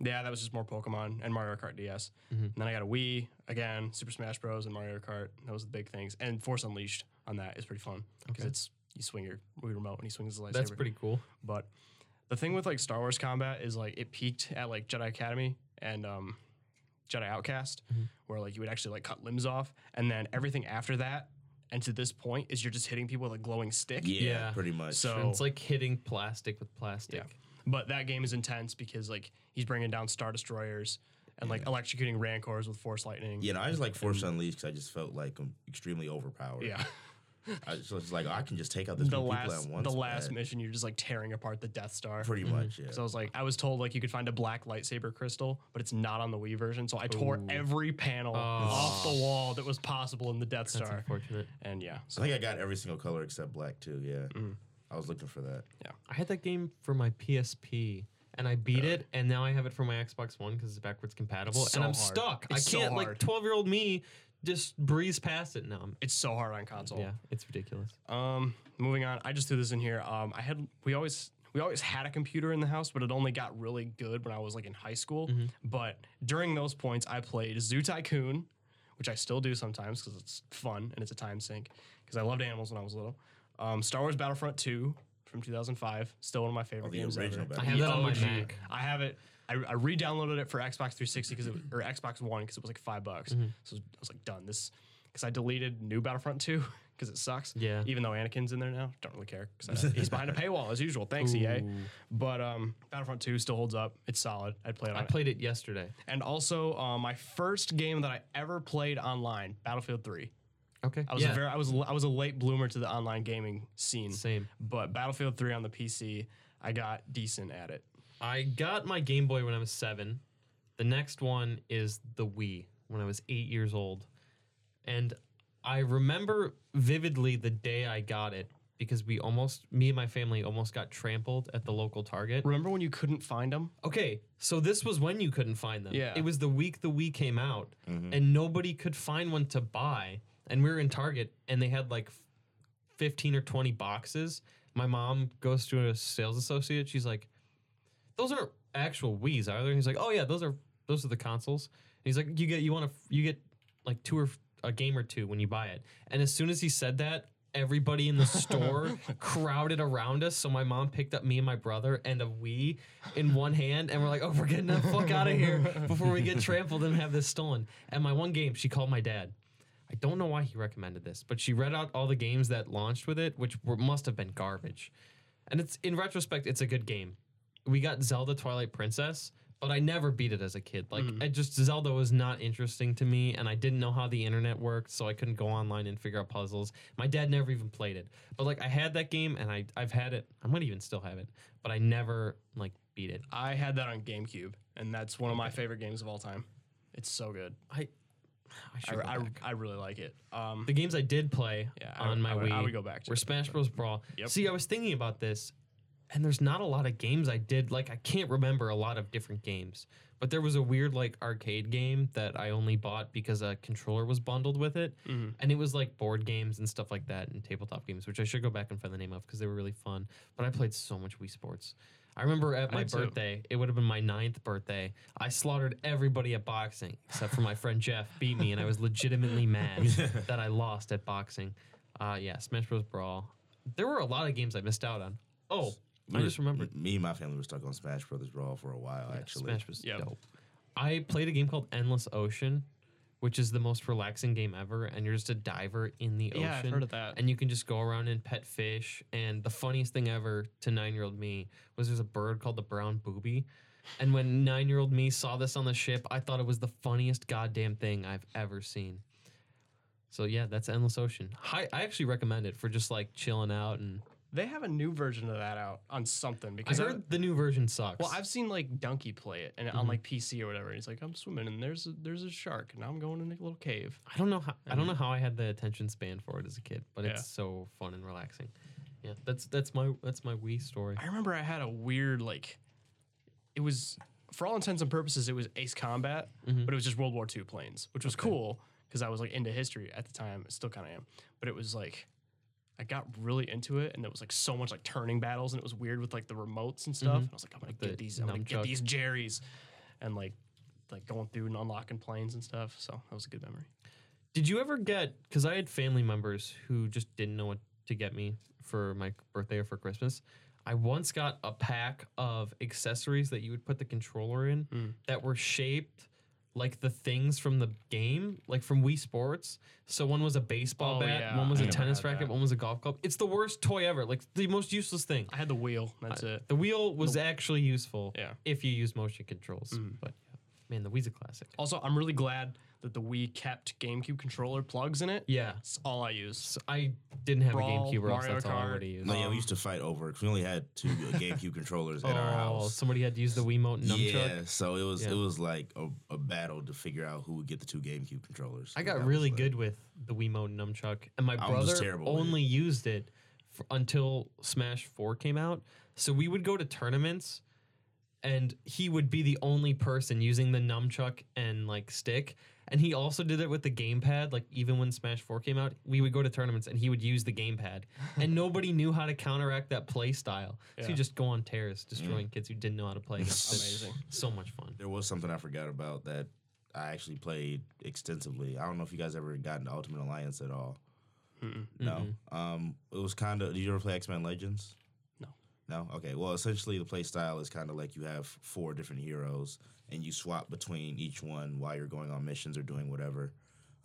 yeah, that was just more Pokemon and Mario Kart DS. Mhm. And then I got a Wii again, Super Smash Bros. and Mario Kart. That was the big things. And Force Unleashed on that is pretty fun because Okay. it's you swing your Wii remote and he swings his lightsaber. That's pretty cool. But the thing with like Star Wars combat is like it peaked at like Jedi Academy and um, Jedi Outcast, Mhm. where like you would actually like cut limbs off, and then everything after that and to this point is you're just hitting people with a glowing stick. yeah, Yeah. pretty much. So- it's like hitting plastic with plastic. Yeah. But that game is intense because like he's bringing down star destroyers and like electrocuting rancors with force lightning. you know, I just like Force Unleashed because I just felt like I'm extremely overpowered. Yeah. I just was like, I can just take out this the many people last at once. the last man. mission you're just like tearing apart the Death Star. Pretty much, yeah. So I was like, I was told like you could find a black lightsaber crystal, but it's not on the Wii version. So I tore every panel Oh. off the wall that was possible in the Death That's Star. unfortunate. And yeah, So I think I got every single color except black too. Yeah, Mm. I was looking for that. Yeah. I had that game for my PSP. And I beat it, and now I have it for my Xbox One because it's backwards compatible. It's and I'm hard. stuck. It's I can't, like, hard. 12 year old me just breeze past it now. I'm, it's so hard on console. yeah, it's ridiculous. Um, moving on, I just threw this in here. Um, I had we always we always had a computer in the house, but it only got really good when I was like in high school. Mm-hmm. But during those points, I played Zoo Tycoon, which I still do sometimes because it's fun and it's a time sink. Because I loved animals when I was little. Um, Star Wars Battlefront Two from 2005, still one of my favorite Oh, the games original ever. I have that on my Mac. I have it. I, I re-downloaded it for Xbox 360 because it or Xbox One because it was like five bucks. Mm-hmm. So I was like, done this because I deleted New Battlefront 2 because it sucks. Yeah. Even though Anakin's in there now, don't really care because he's behind a paywall as usual. Thanks EA. Ooh. But um, Battlefront 2 still holds up. It's solid. I'd play it on I it. played it yesterday. And also, uh, my first game that I ever played online, Battlefield 3. Okay. I was yeah, a very I was I was a late bloomer to the online gaming scene. same. But Battlefield 3 on the PC, I got decent at it. I got my Game Boy when I was seven. The next one is the Wii when I was eight years old. And I remember vividly the day I got it because we almost, me and my family almost got trampled at the local Target. Remember when you couldn't find them? Okay, so this was when you couldn't find them. Yeah. It was the week the Wii came out, mm-hmm. and nobody could find one to buy. And we were in Target, and they had like 15 or 20 boxes. My mom goes to a sales associate. She's like, "Those aren't actual Wii's, are they?" He's like, "Oh yeah, those are those are the consoles." And he's like, "You get you want to you get like two or a game or two when you buy it." And as soon as he said that, everybody in the store crowded around us. So my mom picked up me and my brother and a Wii in one hand, and we're like, "Oh, we're getting the fuck out of here before we get trampled and have this stolen." And my one game, she called my dad. I don't know why he recommended this, but she read out all the games that launched with it, which were, must have been garbage. And it's in retrospect, it's a good game. We got Zelda Twilight Princess, but I never beat it as a kid. Like, I just Zelda was not interesting to me, and I didn't know how the internet worked, so I couldn't go online and figure out puzzles. My dad never even played it, but like I had that game, and I I've had it. I might even still have it, but I never like beat it. I had that on GameCube, and that's one of my favorite games of all time. It's so good. I I I, should go I, back. I really like it. Um, The games I did play Yeah, I on would- my I would- Wii I would go back to were it, Smash Bros. Brawl. See, I was thinking about this, and there's not a lot of games I did. Like, I can't remember a lot of different games, but there was a weird like arcade game that I only bought because a controller was bundled with it, Mhm. and it was like board games and stuff like that and tabletop games, which I should go back and find the name of because they were really fun. But I played so much Wii Sports. I remember at my birthday, it would have been my ninth birthday. I slaughtered everybody at boxing except for my friend Jeff beat me, and I was legitimately mad that I lost at boxing. Uh, yeah, Smash Bros. Brawl. There were a lot of games I missed out on. Oh, I just remembered. Me and my family were stuck on Smash Brothers Brawl for a while. Yeah, actually, Smash was Yep. dope. I played a game called Endless Ocean, which is the most relaxing game ever, and you're just a diver in the yeah, ocean. I've heard of that. and you can just go around and pet fish. And the funniest thing ever to nine year old me was there's a bird called the brown booby. And when nine year old me saw this on the ship, I thought it was the funniest goddamn thing I've ever seen. So yeah, that's Endless Ocean. Hi, I actually recommend it for just like chilling out and they have a new version of that out on something because I heard the new version sucks. well, I've seen like Donkey play it and on like PC or whatever. He's like, I'm swimming and there's a, there's a shark and I'm going in a little cave. I don't know how I don't know how I had the attention span for it as a kid, but Yeah. it's so fun and relaxing. Yeah, that's that's my that's my Wii story. I remember I had a weird like, it was for all intents and purposes it was Ace Combat, Mhm. but it was just World War II planes, which was cool because I was like into history at the time. Still kind of am, but it was like. I got really into it, and there was like so much like turning battles, and it was weird with like the remotes and stuff. Mhm. And I was like, I'm gonna With the get these, I'm gonna get these Jerry's, and like, like going through and unlocking planes and stuff. So that was a good memory. Did you ever get? Because I had family members who just didn't know what to get me for my birthday or for Christmas. I once got a pack of accessories that you would put the controller in Mm. that were shaped like the things from the game, like from Wii Sports. So one was a baseball Oh, bat, yeah, one was I a never tennis had racket, that. one was a golf club. It's the worst toy ever, like the most useless thing. I had the wheel. That's it. The wheel was actually useful Yeah. if you use motion controls. Mhm. But yeah, man, the Wii's a classic. Also, I'm really glad that the Wii kept GameCube controller plugs in it. Yeah. It's all I use. So I didn't have Brawl, a GameCube, or else Mario that's all I Kart. would have used. No, yeah, we used to fight over it 'cause we only had two GameCube controllers at our Oh, house. somebody had to use the Wiimote nunchuck. Yeah, so it was Yeah. it was like a, a battle to figure out who would get the two GameCube controllers. I got really like- good with the Wiimote and nunchuck, and my I was brother terrible with only used it for, until Smash Four came out. So we would go to tournaments, and he would be the only person using the nunchuck and like stick. And he also did it with the gamepad. Like even when Smash Four came out, we would go to tournaments, and he would use the gamepad, and nobody knew how to counteract that play style. So Yeah. you just go on tears, destroying kids who didn't know how to play. against it. Amazing. So much fun. There was something I forgot about that I actually played extensively. I don't know if you guys ever got into Ultimate Alliance at all. Mm-mm. No. Um, it was kind of. Did you ever play X Men Legends? No. Okay. Well, essentially, the play style is kind of like you have four different heroes, and you swap between each one while you're going on missions or doing whatever.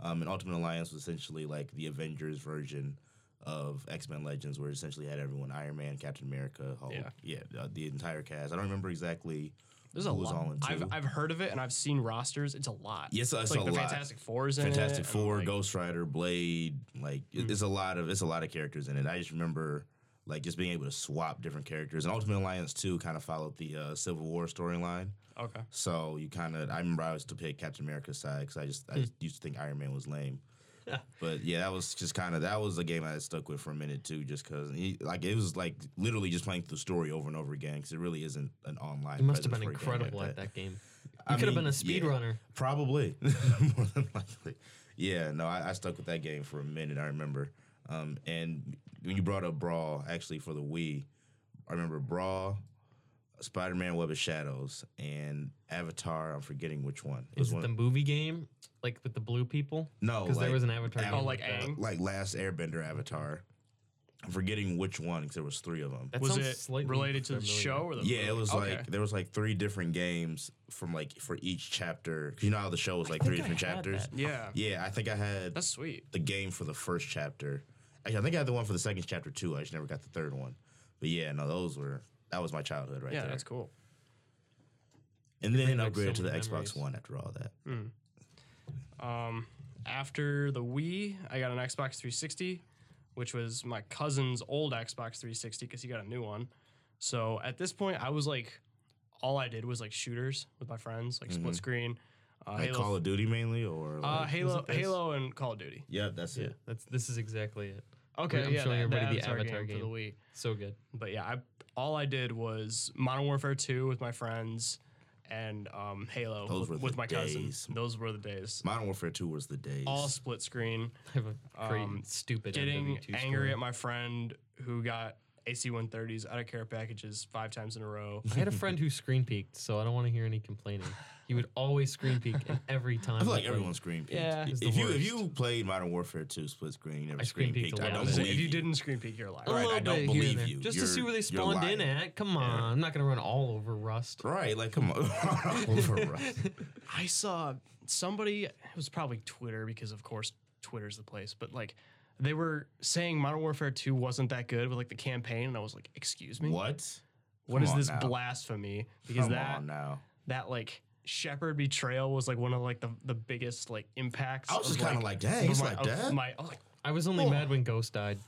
Um, and Ultimate Alliance was essentially like the Avengers version of X Men Legends, where it essentially had everyone: Iron Man, Captain America, Hulk. Yeah. Yeah. uh, the entire cast. I don't remember exactly. There's a lot. all in I've. I've heard of it and I've seen rosters. It's a lot. Yes, it's, it's a like the lot. Fantastic Fours in Fantastic it. Four, like, Ghost Rider, Blade, like it- Mm. it's a lot of it's a lot of characters in it. I just remember like just being able to swap different characters. And Ultimate Alliance too kind of followed the uh, Civil War storyline. Okay. So you kind of I remember I used to pick Captain America's side because I just I just used to think Iron Man was lame. but yeah, that was just kind of that was a game I stuck with for a minute too, just because like it was like literally just playing the story over and over again because it really isn't an online. You must have been for a game like incredible at that game. You I could have been a yeah. speedrunner. Probably, more than likely. Yeah, no, I, I stuck with that game for a minute. I remember, um, and when you brought up Brawl, actually for the Wii, I remember Brawl, Spider Man Web of Shadows, and Avatar. I'm forgetting which one. It Is it one- the movie game, like with the blue people? no, Because there was an Avatar. Av- game Oh, like. Aang? like Last Airbender Avatar. I'm forgetting which one because there was three of them. That was it slightly related to the familiar. show or the Yeah, it was Okay. like there was like three different games from like for each chapter. 'Cause you know how the show was like I three think I different had chapters. that. yeah. Yeah, I think I had That's sweet. the game for the first chapter. Actually, I think I had the one for the second chapter too. I just never got the third one. But yeah, no, those were that was my childhood right yeah, there. that's cool. And then back upgraded so to the many Xbox. One after all that. Um, after the Wii, I got an Xbox 360, which was my cousin's old Xbox 360 because he got a new one. So at this point, I was like, all I did was like shooters with my friends, like split screen, uh. Like Halo, Call of Duty mainly, or uh, Halo. Halo, and Call of Duty. yeah, that's Yeah, it. that's this is exactly it. Okay, I'm yeah, showing the, everybody the the Avatar, Avatar game, for the game. Wii. So good. But yeah, I all I did was Modern Warfare 2 with my friends and um, Halo Those with, with my cousin. Those were the days. Modern Warfare Two was the days. All split screen. I have a great, Um, stupid Getting MW2 angry story. at my friend who got AC 130s out of care packages five times in a row. I had a friend who screen peeked, so I don't want to hear any complaining. He would always screen peek, and every time I feel like everyone screen peeked. Yeah. if It's the you if worst. you played Modern Warfare Two split screen, you never I screen screen peeked peeked. a I lot don't of it. believe if you you. didn't screen peek, you're a liar. A Right, I little don't bit here believe and there, you. Just to You're- see where they you're spawned in lying. at. Come on, Yeah. I'm not gonna run all over Rust. Right, like come on, over Rust. I saw somebody, it was probably Twitter because, of course, Twitter's the place, but like they were saying Modern Warfare 2 wasn't that good with like the campaign. And I was like, excuse me? What? What Come is this now. blasphemy? Because Come that on now. that like Shepherd betrayal was like one of like the, the biggest like impacts. I was just kind of like, dang, of it's my, like of that. My, I was like, I was only Oh. mad when Ghost died.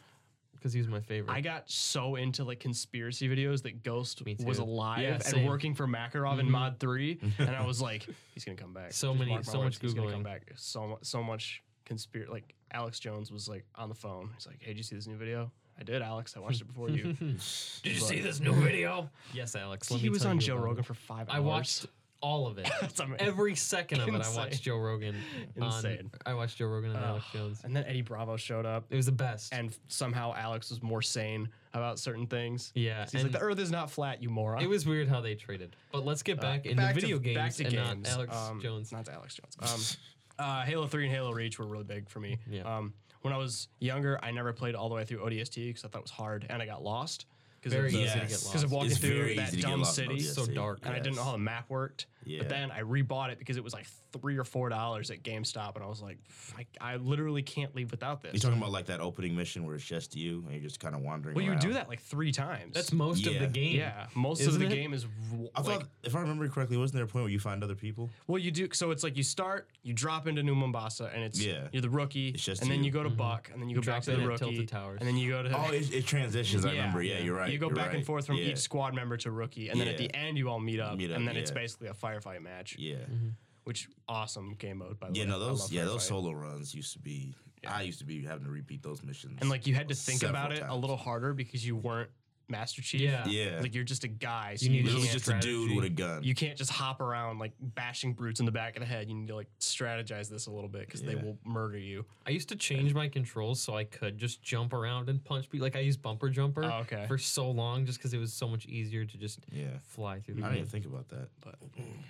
because he was my favorite. I got so into like conspiracy videos that Ghost Me was alive Yeah, and same. working for Makarov in Mhm. Mod Three, and I was like, he's gonna come back. So Just many- mark my so words, much he's gonna come back. So mu- so much conspiracy. Like Alex Jones was like on the phone. He's like, hey, did you see this new video? I did, Alex. I watched it before you. Did you see this new video? yes, Alex. Let he me was tell on you Joe about Rogan for five hours. I watched all of it. Every second of it, I Insane. watched Joe Rogan. Insane. On, I watched Joe Rogan and Alex Jones. And then Eddie Bravo showed up, It was the best. and somehow Alex was more sane about certain things. yeah, He's like, and the Earth is not flat, you moron. it was weird how they traded. But let's get Uh, back into back to- video games back to and games. not Alex Um, Jones. Not Alex Jones. Um, uh, Halo 3 and Halo Reach were really big for me. Yeah. Um, when I was younger, I never played all the way through ODST because I thought it was hard and I got lost. Because Very of, the- easy to get lost. Because of walking It's through very that easy to get dumb lost in city. ODST. So dark. And I didn't know how the map worked. Yeah. But then I rebought it because it was like three or four dollars at GameStop, and I was like, I, I literally can't leave without this. You're talking about like that opening mission where it's just you and you're just kind of wandering. well, you around. do that like three times. That's most of Yeah. the game. yeah. Most Isn't of the it? game is w- I like thought, if I remember correctly, wasn't there a point where you find other people? Well, you do. So it's like you start, you drop into New Mombasa, and it's Yeah. you're the rookie, It's just and then you. you go to mm-hmm. Buck, and then you, go back drop to the in at rookie, Tilted Towers. and then you go to. Oh, it, it transitions. I remember. Yeah, you're right. You go back right. and forth from yeah. each squad member to rookie, and then at the end you all meet up, Meet up, and then it's basically a firefight match, Yeah, mm-hmm. which awesome game mode by the yeah. way. No, those yeah those solo runs used to be. I used to be having to repeat those missions. and like you had to think several about it a little harder because you weren't Master Chief. Yeah. Yeah. like you're just a guy, so You you, need to Literally can't just a dude with a gun. you can't just hop around like bashing brutes in the back of the head. You need to like strategize this a little bit because they will murder you. I used to change my controls so I could just jump around and punch people. Like I used bumper jumper Oh, okay. for so long just because it was so much easier to just yeah, fly through the I game. didn't think about that. But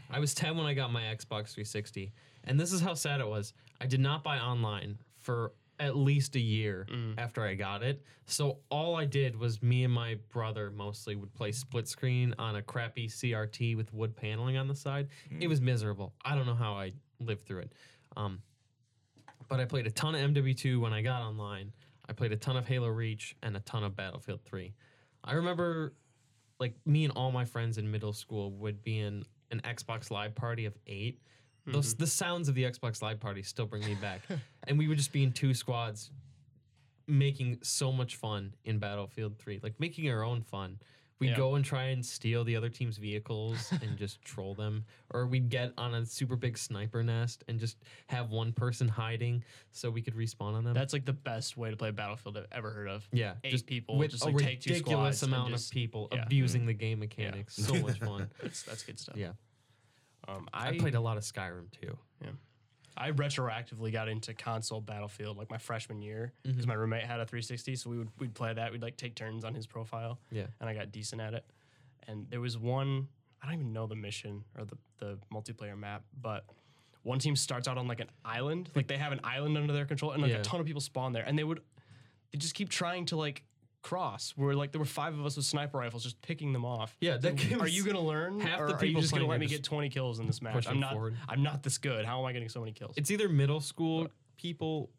I was 10 when I got my Xbox 360. And this is how sad it was. I did not buy online for at least a year Mm. after I got it. So all I did was me and my brother mostly would play split screen on a crappy CRT with wood paneling on the side. It was miserable. I don't know how I lived through it. Um, but I played a ton of MW2 when I got online. I played a ton of Halo Reach and a ton of Battlefield 3. I remember like me and all my friends in middle school would be in an Xbox Live party of 8. Those mm-hmm. the sounds of the Xbox Live party still bring me back. and we would just be in two squads making so much fun in Battlefield 3, like making our own fun. We'd Yeah. go and try and steal the other team's vehicles and just troll them. Or we'd get on a super big sniper nest and just have one person hiding so we could respawn on them. That's like the best way to play Battlefield I've ever heard of. yeah, eight just people, with just a like take two ridiculous squads amount just- of people yeah. abusing mm-hmm. the game mechanics. So much fun. That's that's good stuff. Yeah, Um, I, I, played a lot of Skyrim too. Yeah. I retroactively got into console Battlefield like my freshman year Mm-hmm. because my roommate had a 360, so we would we'd play that. We'd like take turns on his profile. Yeah. and I got decent at it. And there was one I don't even know the mission or the the multiplayer map, but one team starts out on like an island, like they have an island under their control, and like Yeah. a ton of people spawn there, and they would they just keep trying to like cross. Where like there were five of us with sniper rifles just picking them off. Yeah, that game Are you gonna learn? half or the are you people just gonna playing let me get 20 kills in this match? I'm not. forward. I'm not this good. How am I getting so many kills? It's either middle school people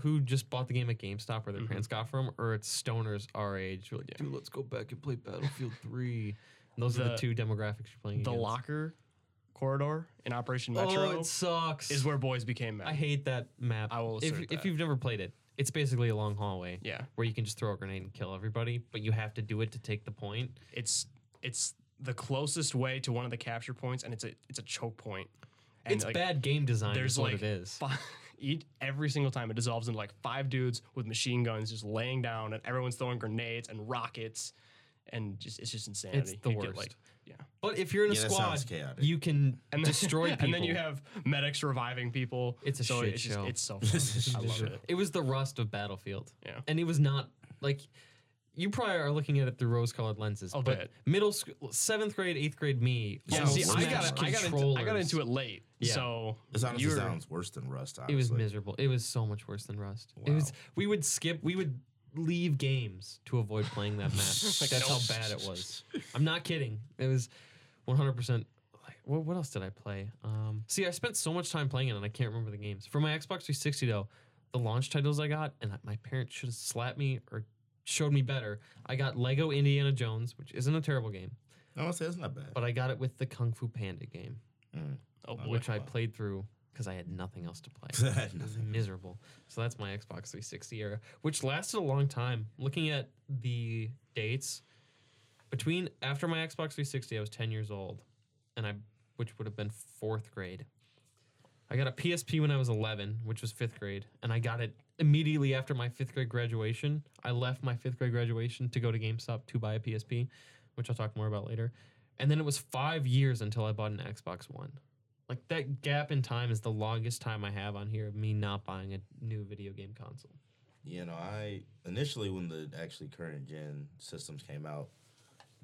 who just bought the game at GameStop where their mm-hmm. parents got from, or it's stoners our age who are like, dude, let's go back and play Battlefield 3. And those are the The- two demographics you're playing the against. locker corridor in Operation oh, Metro Oh, it sucks. is where boys became men. I hate that map. I will if, assert if that. you've never played it, it's basically a long hallway yeah, where you can just throw a grenade and kill everybody, but you have to do it to take the point. it's it's the closest way to one of the capture points, and it's a it's a choke point. And it's like, bad game design. There's is what like it is. fi- eat every single time it dissolves into like five dudes with machine guns just laying down, and everyone's throwing grenades and rockets, and just it's just insanity. It's the You get, worst. like, yeah. But if you're in a Yeah, that squad, chaotic. you can And then, destroy people. and then you have medics reviving people. It's a so shit it's just, show. it's so fun. I love it. It was the rust of Battlefield. Yeah. And it was not like you probably are looking at it through rose-colored lenses. I'll but bet. middle school, seventh grade, eighth grade me. Yeah, almost see, I smashed got, I, got into, I got controllers. into it late. Yeah. So This honestly you were- sounds worse than Rust. It was miserable. It was so much worse than Rust. It was. We would skip. We would leave games to avoid playing that map. Like, That's how bad it was. I'm not kidding. It was 100. percent Like what, what else did I play? Um, see, I spent so much time playing it, and I can't remember the games. For my Xbox 360, though, the launch titles I got, and my parents should have slapped me or showed me better. I got Lego Indiana Jones, which isn't a terrible game, I would say it's not bad. but I got it with the Kung Fu Panda game, Mm. oh boy. which I played through because I had nothing else to play. Had It was miserable. So that's my Xbox 360 era, which lasted a long time. Looking at the dates between after my Xbox 360, I was 10 years old, and I which would have been fourth grade. I got a PSP when I was 11, which was fifth grade, and I got it immediately after my fifth grade graduation. I left my fifth grade graduation to go to GameStop to buy a PSP, which I'll talk more about later. And then it was five years until I bought an Xbox One. Like that gap in time is the longest time I have on here of me not buying a new video game console. You know, I initially when the actually current gen systems came out,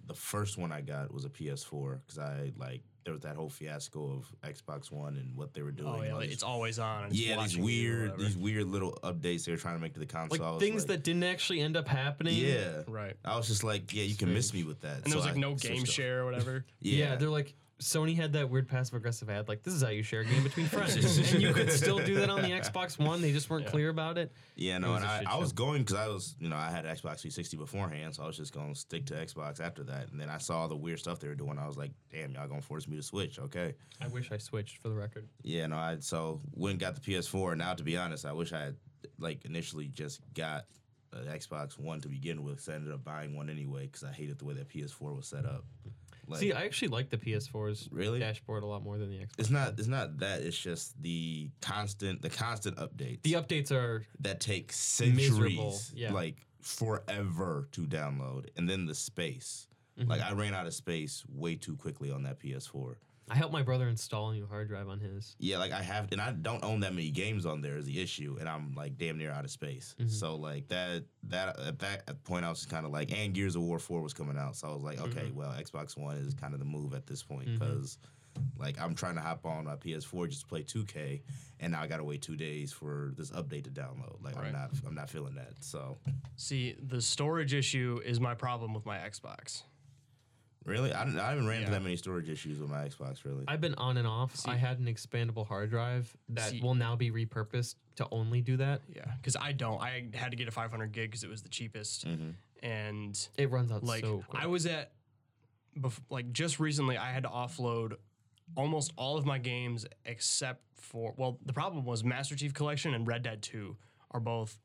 the first one I got was a PS4 because I like there was that whole fiasco of Xbox One and what they were oh, doing. Oh yeah, like, it's always on. It's yeah, these watching you or weird, these weird little updates they were trying to make to the console. Like things like- that didn't actually end up happening. yeah, right. I was just like, yeah, you can miss me with that. And there was like I no game share or whatever. Yeah. Yeah, they're like Sony had that weird passive aggressive ad, like this is how you share a game between friends, and you could still do that on the Xbox One. They just weren't Yeah. clear about it. Yeah, no, was and a I, shit I was going because I was, you know, I had Xbox 360 beforehand, so I was just going to stick to Xbox after that. And then I saw all the weird stuff they were doing. I was like, damn, y'all going to force me to switch. Okay. I wish I switched for the record. Yeah, no, I so went and got the PS4. Now, to be honest, I wish I had, like, initially just got an Xbox One to begin with. So I ended up buying one anyway because I hated the way that PS4 was set up. Like, See, I actually like the PS4's Really? dashboard a lot more than the Xbox. it's not it's not that it's just the constant the constant updates The updates are that take Miserable, centuries yeah. like forever to download and then the space Mm-hmm. like i ran out of space way too quickly on that ps4 I helped my brother install a new hard drive on his. yeah like i have and i don't own that many games on there is the issue and i'm like damn near out of space Mm-hmm. so like that that at that point i was kind of like and gears of war 4 was coming out so i was like okay Mm-hmm. well xbox one is kind of the move at this point because like i'm trying to hop on my ps4 just to play 2k and now i gotta wait two days for this update to download like i'm not i'm not feeling that so See, the storage issue is my problem with my Xbox. Really i, didn't, I haven't ran into Yeah. that many storage issues with my xbox really I've been on and off. I had an expandable hard drive that See- will now be repurposed to only do that. Yeah, because I don't. I had to get a 500 gig because it was the cheapest, mm-hmm. and It runs out like so quick. I was at, bef- like just recently, I had to offload almost all of my games except for well, the problem was Master Chief Collection and Red Dead 2 are both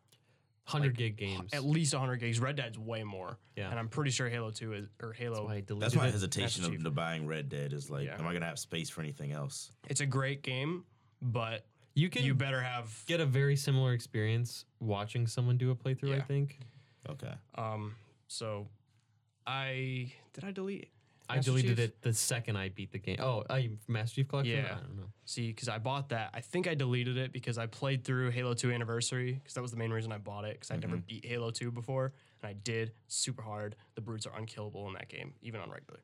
100 gig games. at least 100 gigs. Red Dead's way more, Yeah. and I'm pretty sure Halo 2 is or Halo. Why I that's my hesitation of the buying red dead is like Yeah. am i gonna have space for anything else It's a great game, but You can you better have get a very similar experience watching someone do a playthrough. I think okay um. So, I did I delete? I Master deleted Chief? it the second I beat the game. Oh, I Master Chief Collection. Yeah. I don't know. See, because I bought that. I think I deleted it because I played through Halo 2 Anniversary because that was the main reason I bought it because I'd never beat Halo 2 before. And I did super hard. The brutes are unkillable in that game, even on regular.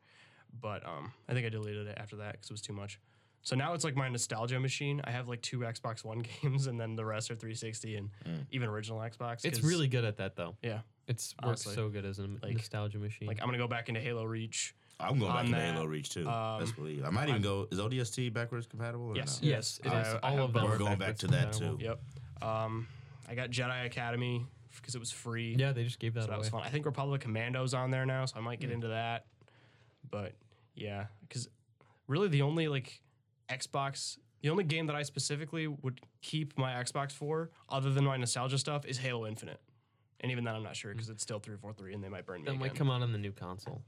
But um, I think I deleted it after that because it was too much. So now it's like my nostalgia machine. I have like two Xbox One games and then the rest are 360 and even original Xbox. It's 'cause, really good at that though. yeah. It's works Honestly. so good as a nostalgia machine. Like I'm gonna go back into Halo Reach. I'm going back to that, Halo Reach too. um, Best believe. I might even go. Is ODST backwards compatible? Or Yes. No? yes, it is. I- I All have of them. both. We're going back to that compatible. too. Yep. Um, I got Jedi Academy because it was free. Yeah, they just gave that So that away. was fun. I think Republic Commando's on there now, so I might get into that. But yeah, because really the only like Xbox, the only game that I specifically would keep my Xbox for, other than my nostalgia stuff, is Halo Infinite. And even then, I'm not sure because it's still 343 and they might burn me. That might again. come out on the new console,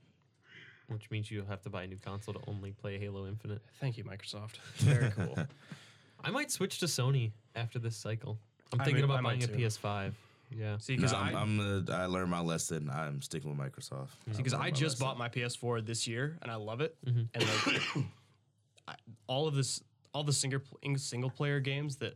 which means you'll have to buy a new console to only play Halo Infinite. Thank you, Microsoft. Very cool. I might switch to Sony after this cycle. I'm I thinking might- I about might buying a too. PS5. Yeah. See, Because because I I'm, I'm uh, I learned my lesson. I'm sticking with Microsoft. because I've I learned my just lesson. bought my PS4 this year and I love it. Mm-hmm. And like I, all of this, all the single single player games that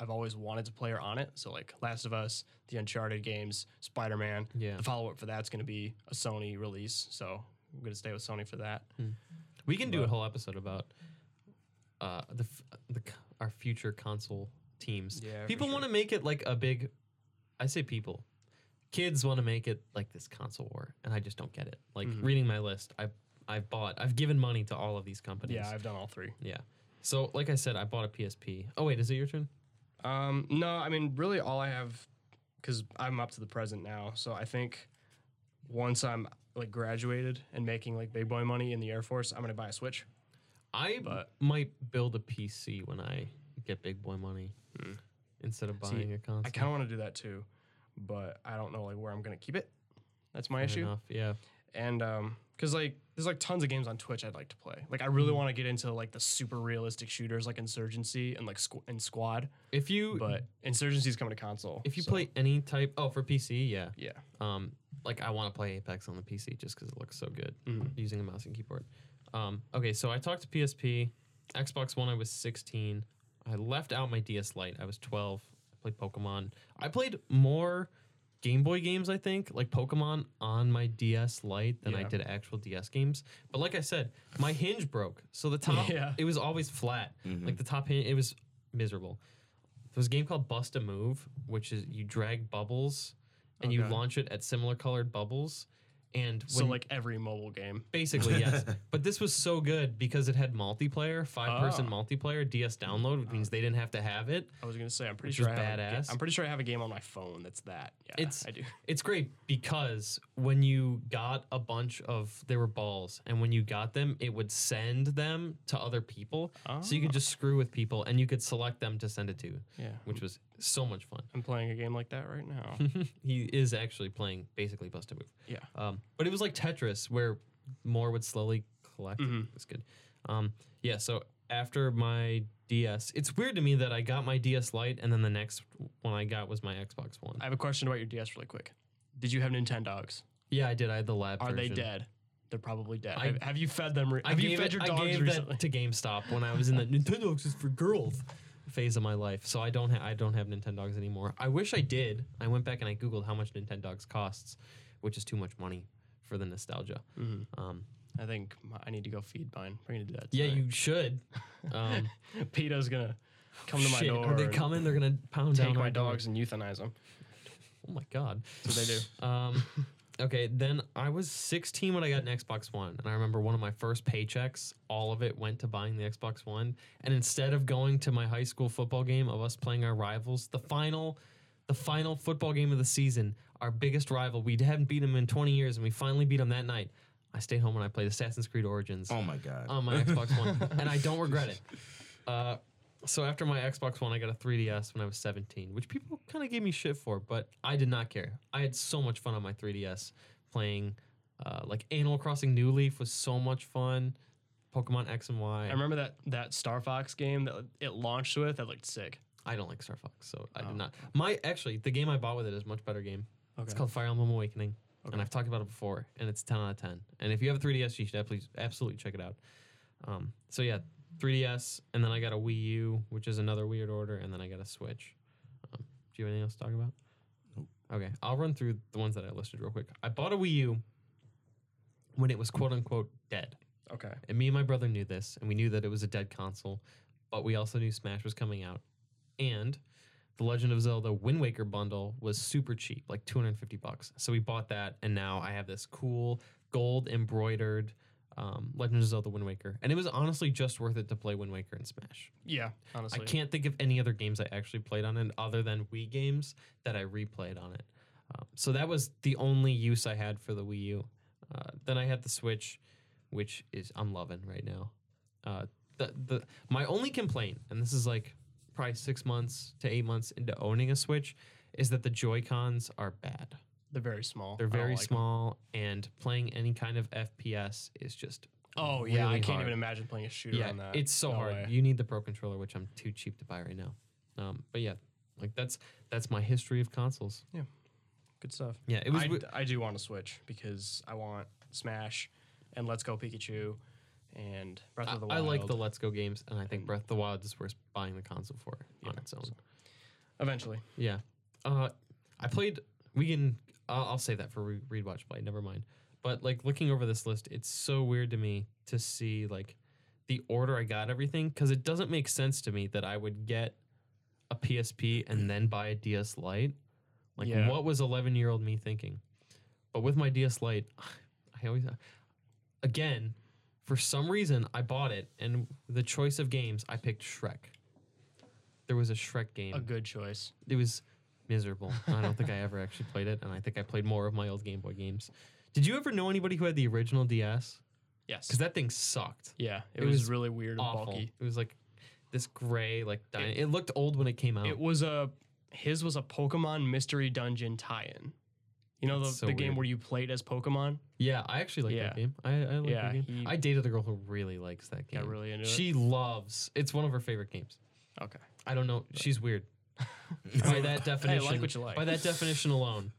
I've always wanted to play are on it. So like Last of Us, the Uncharted games, Spider Man. Yeah. The follow up for that's going to be a Sony release. So I'm going to stay with Sony for that. We can do a whole episode about uh, the, the our future console teams. Yeah, people sure. want to make it like a big. I say people, kids want to make it like this console war, and I just don't get it. Like Mm-hmm. reading my list, I I've bought, I've given money to all of these companies. Yeah, I've done all three. yeah. So like I said, I bought a PSP. Oh wait, is it your turn? Um, no, I mean, really, all I have, because I'm up to the present now. So I think once I'm like graduated and making like big boy money in the Air Force, I'm gonna buy a Switch. I But- might build a PC when I get big boy money Hmm. instead of See, buying a console. I kind of want to do that too, but I don't know like where I'm gonna keep it. That's my Fair issue. enough, Yeah. And um, cause like there's like tons of games on Twitch I'd like to play. Like I Mm-hmm. really want to get into like the super realistic shooters like Insurgency and like Squ- and Squad, If you but Insurgency's coming to console. if you so, play any type oh for PC, yeah. yeah, Um, like I want to play Apex on the PC just because it looks so good Mhm. using a mouse and keyboard. Um, okay, so I talked to PSP, Xbox One. I was 16. I left out my DS Lite. I was 12. I played Pokemon. I played more Game Boy games, I think, like Pokemon on my DS Lite than I Yeah. did actual DS games. But like I said, my hinge broke, so the top Yeah. it was always flat. Mhm. Like the top hinge, it was miserable. There was a game called Bust a Move, which is you drag bubbles and you Okay. launch it at similar colored bubbles. And so like every mobile game. basically yes, but this was so good because it had multiplayer, five person Oh. multiplayer, DS download, which means they didn't have to have it. I was gonna say I'm pretty Which sure I have a ga- badass. I'm pretty sure I have a game on my phone that's that. Yeah, It's- I do. It's great because when you got a bunch of there were balls, and when you got them, it would send them to other people, so you could oh. just screw with people, and you could select them to send it to, Yeah, which was so much fun. I'm playing a game like that right now. he is actually playing basically Bust a Move. yeah. Um, but it was like Tetris, where more would slowly collect. Mhm. It was good. Um, yeah. So after my DS, it's weird to me that I got my DS Lite, and then the next one I got was my Xbox One. I have a question about your DS really quick. Did you have Nintendogs? yeah, I did. I had the lab. Are they dead? They're probably dead. I- have, have you fed them? Re- I have you fed it, your I dogs gave recently? that to GameStop when I was in the Nintendogs is for girls phase of my life. So I don't ha- I don't have Nintendogs anymore. I wish I did. I went back and I googled how much Nintendogs costs, which is too much money for the nostalgia. Mhm. Um, I think my, I need to go feed mine. We're gonna do that. yeah, tonight. you should. Um, PETA's gonna come to my shit, door. they and coming? They're gonna pound Take down my our door. dogs and euthanize them. Oh my god. That's what they do. Um, okay, then I was 16 when I got an Xbox One, and I remember one of my first paychecks, all of it went to buying the Xbox One. And instead of going to my high school football game of us playing our rivals, the final, the final football game of the season, our biggest rival, we hadn't beat them in 20 years, and we finally beat them that night. I stayed home and I played Assassin's Creed Origins Oh my god. on my Xbox One, and I don't regret it. Uh, so after my Xbox One, I got a 3DS when I was 17, which people kind of gave me shit for, but I did not care. I had so much fun on my 3DS playing, uh, like Animal Crossing New Leaf was so much fun. Pokemon X and Y. I remember that that Star Fox game that it launched with. That looked sick. I don't like Star Fox, so I Oh, did not. My actually, the game I bought with it is a much better game. Okay. It's called Fire Emblem Awakening, Okay. and I've talked about it before, and it's 10 out of 10. And if you have a 3DS, you should absolutely, absolutely check it out. Um, so yeah, 3DS, and then I got a Wii U, which is another weird order, and then I got a Switch. Um, do you have anything else to talk about? Nope. Okay, I'll run through the ones that I listed real quick. I bought a Wii U when it was quote unquote dead. Okay. And me and my brother knew this, and we knew that it was a dead console, but we also knew Smash was coming out. And the Legend of Zelda Wind Waker bundle was super cheap, like 250 bucks. So we bought that, and now I have this cool gold embroidered um, Legend of Zelda Wind Waker. And it was honestly just worth it to play Wind Waker and Smash. Yeah. Honestly. I can't think of any other games I actually played on it other than Wii games that I replayed on it. Um, so that was the only use I had for the Wii U. Uh, then I had the Switch, which is I'm loving right now. Uh, the the my only complaint, and this is like probably six months to eight months into owning a Switch, is that the Joy Cons are bad. They're very small. They're I don't very like 'em. small, and playing any kind of FPS is just Oh yeah, I really can't hard. even imagine playing a shooter yeah, on that. it's so No hard. way. You need the Pro controller, which I'm too cheap to buy right now. Um, but yeah, like that's that's my history of consoles. Yeah. Good stuff. Yeah, it was. I, I do want to switch because I want Smash and Let's Go Pikachu and Breath of the Wild. I Wild. like the Let's Go games, and I think Breath of the Wild is worth buying the console for on its own. Eventually. Yeah. Uh, I played. We can. I'll, I'll say that for re- read, watch, play. Never mind. But like looking over this list, it's so weird to me to see like the order I got everything because it doesn't make sense to me that I would get a PSP and then buy a DS Lite. Like, Yeah. what was 11 year old me thinking? But with my DS Lite, I always, uh, again, for some reason, I bought it, and the choice of games, I picked Shrek. There was a Shrek game A good choice. it was miserable. I don't think I ever actually played it, and I think I played more of my old Game Boy games. Did you ever know anybody who had the original DS? Yes. Because that thing sucked. yeah, it, it was, was really weird and bulky. It was like this gray like di- it, looked old when it came out. It was a his was a Pokemon Mystery Dungeon tie-in. You know the, That's so the game weird. where you played as Pokemon? yeah, I actually like Yeah. that game. I, I like Yeah, that game. he- I dated a girl who really likes that game. Really into it. She loves. It's one of her favorite games. Okay. I don't know. She's weird. by that definition, what you like. By that definition alone,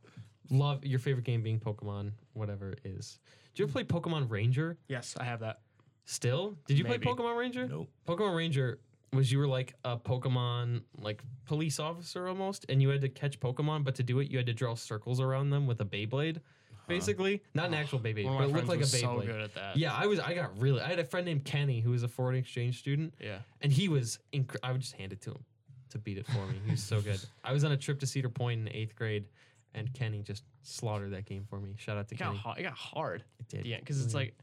love your favorite game being Pokemon, whatever it is. Do you ever play Pokemon Ranger? Yes, I have that. Still? Did you Maybe. play Pokemon Ranger? Nope. Pokemon Ranger was you were like a Pokemon like police officer almost, and you had to catch Pokemon, but to do it you had to draw circles around them with a Beyblade, basically. Not an actual Beyblade, One of but it looked friends like a was Beyblade. so good at that. Yeah, I was. I got really. I had a friend named Kenny who was a foreign exchange student, Yeah. and he was. Inc- I would just hand it to him to beat it for me. He was so good. I was on a trip to Cedar Point in eighth grade, and Kenny just slaughtered that game for me. Shout out to It got, Kenny. hard, it got hard It did. Yeah, because it's mm-hmm. like,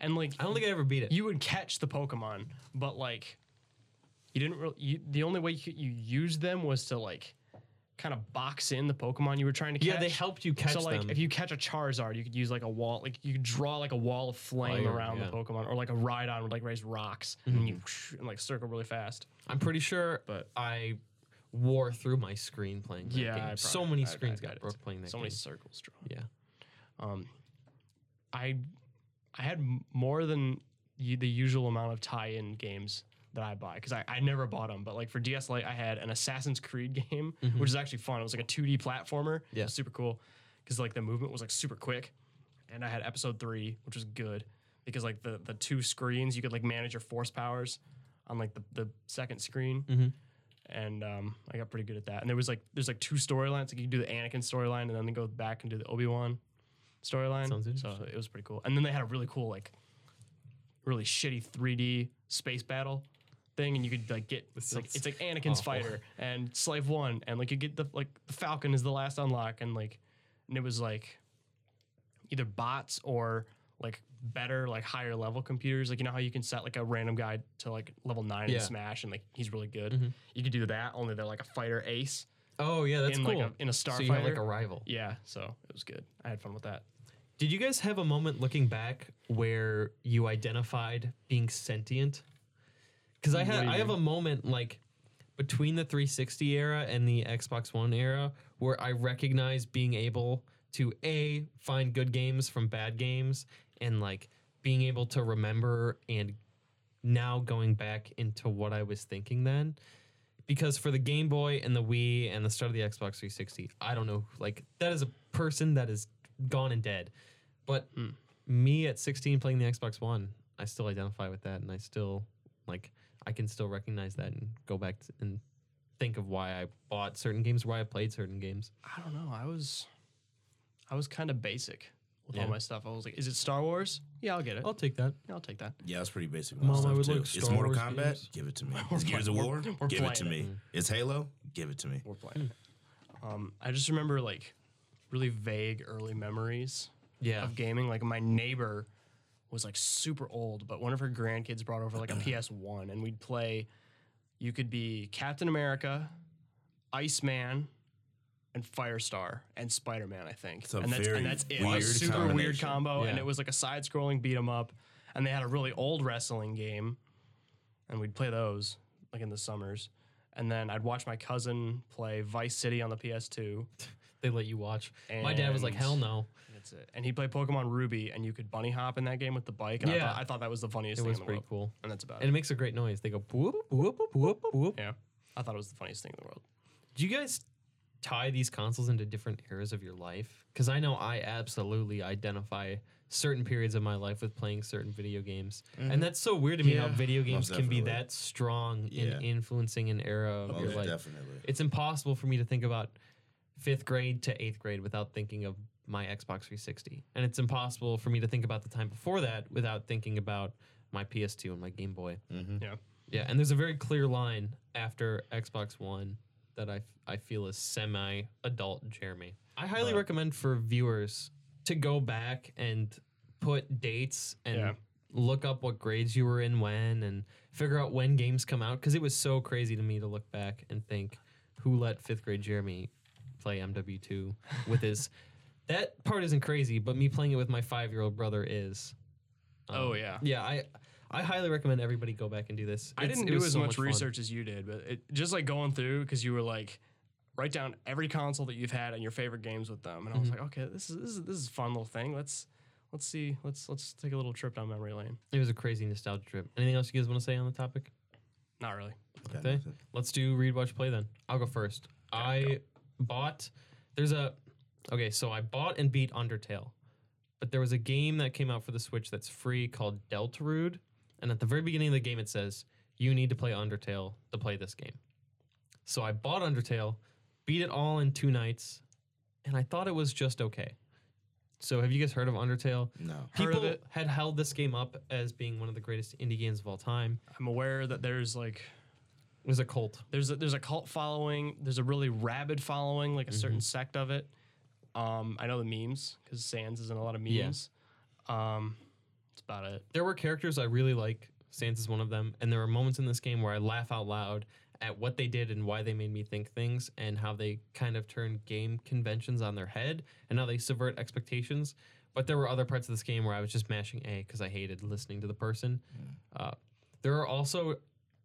and like, I don't think I ever beat it. you would catch the Pokemon, but like, you didn't really. You, the only way you, you used them was to like, kind of box in the Pokemon you were trying to catch. yeah, they helped you catch so like, them. if you catch a Charizard, you could use like a wall, like you could draw like a wall of flame Fire, around yeah. the Pokemon, or like a Rhydon would like raise rocks and you and like circle really fast. I'm pretty sure But- I wore through my screen playing that Yeah. I so many I- I screens got broke playing that So game. many circles drawn. yeah. Um, I I had more than the usual amount of tie-in games that I buy because I, I never bought them. But like for DS Lite, I had an Assassin's Creed game, which is actually fun. It was like a 2D platformer. It Yeah. was super cool because like the movement was like super quick. And I had Episode Three, which was good because like the the two screens you could like manage your force powers on like the the second screen. Mhm. And um, I got pretty good at that. And there was like there's like two storylines. Like you could do the Anakin storyline and then they go back and do the Obi Wan storyline. Sounds So it was pretty cool. And then they had a really cool like really shitty 3D space battle thing, and you could like get it's like it's like Anakin's awful. fighter and Slave One, and like you get the like the Falcon is the last unlock, and like and it was like either bots or like better like higher level computers like you know how you can set like a random guy to like level 9 Yeah. in smash and like he's really good Mhm. you could do that only they're like a fighter ace Oh yeah, that's in cool. like a, in a starfighter so like a rival. yeah so it was good i had fun with that Did you guys have a moment looking back where you identified being sentient? Because I had I have a moment like between the 360 era and the Xbox One era where I recognize being able to a find good games from bad games and like being able to remember and now going back into what I was thinking then. Because for the Game Boy and the Wii and the start of the Xbox 360, I don't know, like that is a person that is gone and dead. But Hmm. me at 16 playing the Xbox One, I still identify with that, and I still like I can still recognize that and go back t- and think of why I bought certain games, why I played certain games. i don't know i was i was kind of basic with Yeah. all my stuff i was like is it star wars yeah i'll get it I'll take that. yeah, i'll take that Yeah, it's pretty basic. with my Mom, I stuff, would too. like It's Mortal Wars Kombat. games. Give it to me. We're It's Gears of War. we're- we're Give it to playing me. it. It's Halo. Give it to me. we're playing um i just remember like really vague early memories Yeah. of gaming. Like my neighbor was like super old, but one of her grandkids brought over like a PS1 and we'd play you could be Captain America, Iceman, and Firestar and Spider-Man, I think. It's a and that's very and that's it. weird a super weird combo. And it was like a side-scrolling beat 'em up. And they had a really old wrestling game. And we'd play those like in the summers. And then I'd watch my cousin play Vice City on the PS2. They let you watch. My dad was like, "Hell no." That's it. And he played Pokemon Ruby, and you could bunny hop in that game with the bike. And I, Yeah. thought, I thought that was the funniest It thing was in the world. It was pretty world. cool, And that's about it. and it it. makes a great noise. They go whoop whoop whoop whoop. Yeah. I thought it was the funniest thing in the world. Do you guys tie these consoles into different eras of your life? Because I know I absolutely identify certain periods of my life with playing certain video games, and mm-hmm. that's so weird to me how Yeah, video games can be definitely. that strong Yeah. in influencing an era of Most your life. definitely. It's impossible for me to think about fifth grade to eighth grade without thinking of my Xbox 360, and it's impossible for me to think about the time before that without thinking about my PS2 and my Game Boy. Mm-hmm. Yeah. Yeah, and there's a very clear line after Xbox One that I, f- I feel is semi adult Jeremy. I highly But- recommend for viewers to go back and put dates and Yeah. look up what grades you were in when and figure out when games come out because it was so crazy to me to look back and think who let fifth grade Jeremy play MW2 with his. That part isn't crazy, but me playing it with my five year old brother is. Oh, yeah. Yeah, I I highly recommend everybody go back and do this. I didn't do as so much, fun. research as you did, but it, just like going through because you were like, write down every console that you've had and your favorite games with them, and I was Mm-hmm. like, okay, this is this is this is a fun little thing. Let's let's see, let's let's take a little trip down memory lane. It was a crazy nostalgia trip. Anything else you guys want to say on the topic? Not really. Got Okay. Let's do read, watch, play then. I'll go first. I bought. There's a. Okay, so I bought and beat Undertale, but there was a game that came out for the Switch that's free called Deltarune, and at the very beginning of the game it says you need to play Undertale to play this game. So I bought Undertale, beat it all in two nights, and I thought it was just okay. So have you guys heard of Undertale? No. Heard of People it. had held this game up as being one of the greatest indie games of all time. I'm aware that there's like It was a cult. there's a, there's a cult following. There's a really rabid following, like a certain sect of it. Um, I know the memes because Sans is in a lot of Yeah. memes. Um, that's about it. there were characters I really like. Sans is one of them, and there were moments in this game where I laugh out loud at what they did and why they made me think things, and how they kind of turn game conventions on their head, and how they subvert expectations. But there were other parts of this game where I was just mashing A because I hated listening to the person. Uh, there are also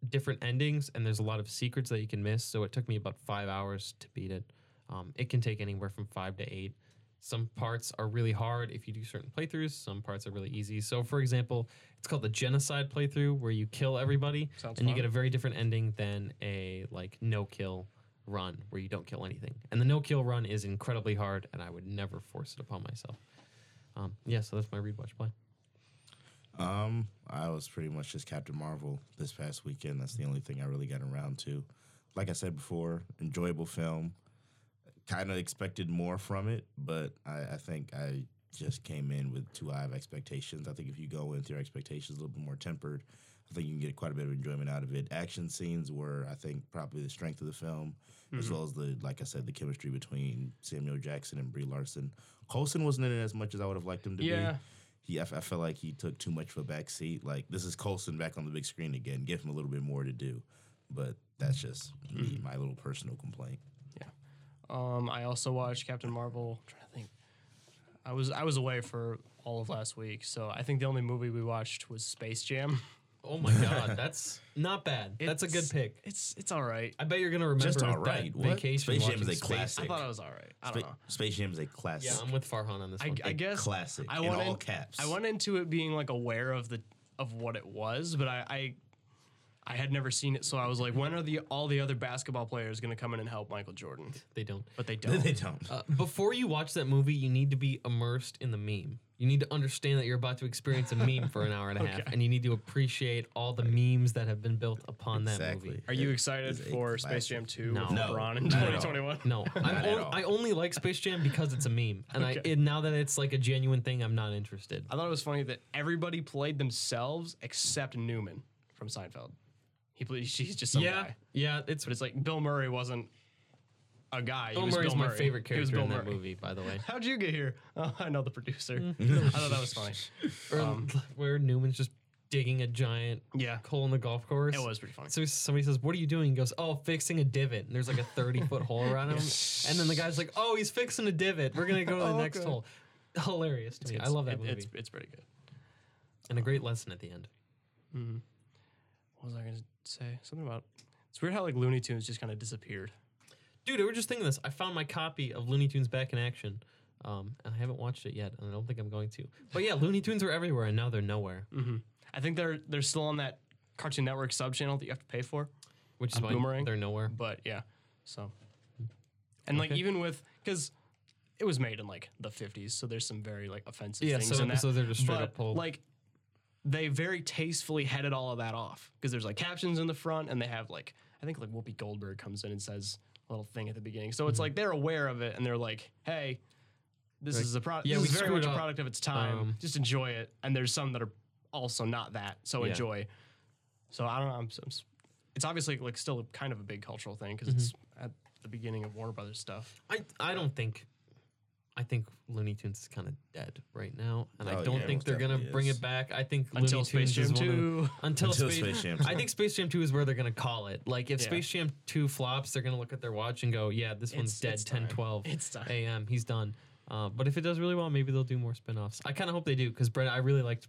different endings, and there's a lot of secrets that you can miss. So it took me about five hours to beat it. Um, it can take anywhere from five to eight. Some parts are really hard if you do certain playthroughs. Some parts are really easy. So, for example, it's called the genocide playthrough, where you kill everybody, Sounds and you get a very different ending than a like no kill run, where you don't kill anything. And the no kill run is incredibly hard, and I would never force it upon myself. Um, yeah, so that's my read, watch, play. Um, I was pretty much just Captain Marvel this past weekend. That's the only thing I really got around to. Like I said before, enjoyable film. Kind of expected more from it, but I, I think I just came in with too high of expectations. I think if you go in with your expectations a little bit more tempered, I think you can get quite a bit of enjoyment out of it. Action scenes were, I think, probably the strength of the film, as well as the, like I said, the chemistry between Samuel Jackson and Brie Larson. Coulson wasn't in it as much as I would have liked him to Yeah. be he I, I felt like he took too much of a back seat. Like this is Coulson back on the big screen again. Give him a little bit more to do, but that's just me, my little personal complaint. Yeah. Um, I also watched Captain Marvel. I'm trying to think. I was I was away for all of last week, so I think the only movie we watched was Space Jam. Oh my god, that's not bad. that's a good pick. It's it's all right. I bet you're gonna remember Just all that. What? vacation. Space Jam watching is a Space- classic. I thought it was all right. I don't Spa- know. Space Jam is a classic. Yeah, I'm with Farhan on this I, one. I guess classic I in went all caps. I went into it being like aware of the of what it was, but I, I I had never seen it, so I was like, when are the all the other basketball players going to come in and help Michael Jordan? they don't. But they don't. they don't. Uh, before you watch that movie, you need to be immersed in the meme. You need to understand that you're about to experience a meme for an hour and a half, Okay. and you need to appreciate all the memes that have been built upon that movie. Are you excited is a for Space classic. Jam 2 No. with No, LeBron in not at all. 2021? No, I'm at on- all. I only like Space Jam because it's a meme, and I Okay. and now that it's like a genuine thing, I'm not interested. I thought it was funny that everybody played themselves except Newman from Seinfeld. He played, he's just some yeah, guy. yeah, it's. But it's like Bill Murray wasn't a guy. Bill he was Murray's Bill my Murray. favorite He was character Bill in that Murray. movie, by the way. How'd you get here? Oh, I know the producer. I thought that was funny. Or Um, where Newman's just digging a giant Yeah, hole in the golf course. it was pretty funny. So somebody says, "What are you doing?" He goes, "Oh, fixing a divot." And there's like a 30 foot hole around him. And then the guy's like, "Oh, he's fixing a divot. We're gonna go to the Oh, next okay. hole." Hilarious to me. I It's- love that it- movie, It's, it's pretty good. and a great lesson at the end. What was I going to say? Something about. It's weird how like Looney Tunes just kind of disappeared. Dude, I was just thinking this. I found my copy of Looney Tunes Back in Action, um, and I haven't watched it yet, and I don't think I'm going to. But yeah, Looney Tunes are everywhere, and now they're nowhere, I think they're they're still on that Cartoon Network sub channel that you have to pay for. which is why Boomerang? they're nowhere. But yeah, so. And like even with because it was made in like the 50s, so there's some very like offensive Yeah, things some in that. so they're just straight but, up pulled. Like they very tastefully headed all of that off because there's like captions in the front and they have like I think like Whoopi Goldberg comes in and says a little thing at the beginning. So Mm-hmm. it's like they're aware of it and they're like, hey, this Like, is a product. yeah, this is very much a product of its time. Um, Just enjoy it. And there's some that are also not that. So Yeah. enjoy. So I don't know. I'm, I'm it's obviously like still kind of a big cultural thing because it's Mm-hmm. at the beginning of Warner Brothers stuff. I I don't think. I think Looney Tunes is kind of dead right now, and I Oh, don't yeah, think most they're gonna definitely bring is. it back. I think Until Looney Space Tunes Jam is one of 2. until, Until Space, Space Jam I think Space Jam 2 is where they're going to call it. Like, if Yeah. Space Jam 2 flops, they're going to look at their watch and go, yeah, this one's dead it's 10, time. 12 It's time. a.m. He's done. Uh, but if it does really well, maybe they'll do more spin offs. I kind of hope they do because, Brett, I really liked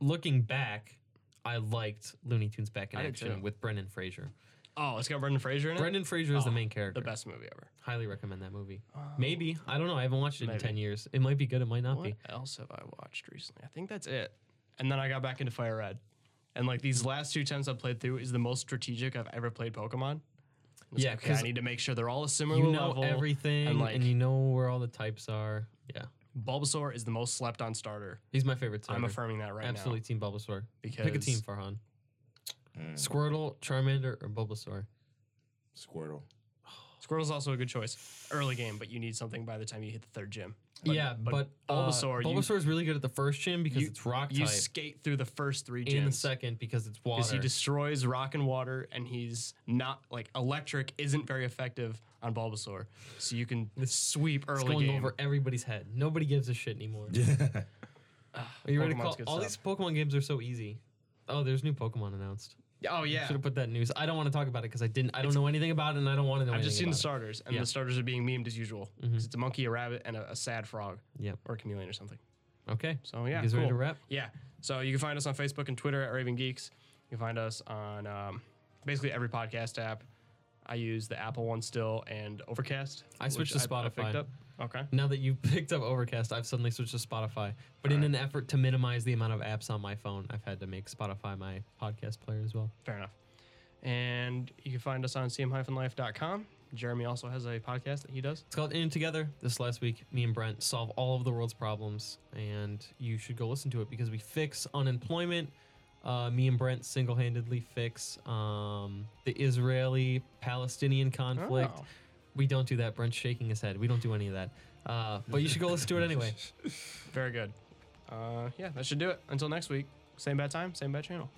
looking back, I liked Looney Tunes Back in I did Action too. with Brendan Fraser. Oh, it's got Brendan Fraser in it. Brendan Fraser is the Oh, main character. the best movie ever. Highly recommend that movie. Maybe I don't know. I haven't watched it Maybe. in ten years. It might be good. It might not be. What else have I watched recently? I think that's it. And then I got back into Fire Red. And like these last two times I've played through is the most strategic I've ever played Pokemon. It's Yeah, like, okay, I need to make sure they're all a similar You know level. everything, and, and, like- you know where all the types are. Yeah, Bulbasaur is the most slept on starter. he's my favorite. Starter. I'm affirming that right now. Absolutely. Team Bulbasaur. Because Pick a team, Farhan. Mm, Squirtle, Charmander, or Bulbasaur. Squirtle. Squirtle's also a good choice. Early game, but you need something by the time you hit the third gym. But- yeah, but but, Bulbasaur, uh, you- Bulbasaur is really good at the first gym because you- it's rock You skate through the first three and the gyms. second because it's water. Because he destroys rock and water, and he's not like electric isn't very effective on Bulbasaur. So you can sweep it's early going game. over everybody's head. Nobody gives a shit anymore. Yeah. Are you ready to Pokemon's call? good All stuff. these Pokemon games are so easy. Oh, there's new Pokemon announced. Oh yeah, Should have put that news. I don't want to talk about it because I didn't. I don't know anything about it, and I don't want to know. I've just seen the starters, and Yeah. the starters are being memed as usual. 'Cause Mhm. It's a monkey, a rabbit, and a, a sad frog. Yep. or a chameleon or something. Okay. So yeah, you guys cool. ready to wrap? Yeah. So you can find us on Facebook and Twitter at Raven Geeks. You can find us on um, basically every podcast app. I use the Apple one still and Overcast. I switched which to I- I picked Spotify. Okay. Now that you've picked up Overcast, I've suddenly switched to Spotify. But in Alright. an effort to minimize the amount of apps on my phone, I've had to make Spotify my podcast player as well. Fair enough. And you can find us on cm-life.com. Jeremy also has a podcast that he does. It's called In It Together. This last week, me and Brent solve all of the world's problems, and you should go listen to it because we fix unemployment. Uh, me and Brent single-handedly fix um, the Israeli-Palestinian conflict. Oh. We don't do that. Brent's shaking his head. We don't do any of that. Uh, but you should go listen to it anyway. Very good. Uh, yeah, that should do it. Until next week. Same bad time, same bad channel.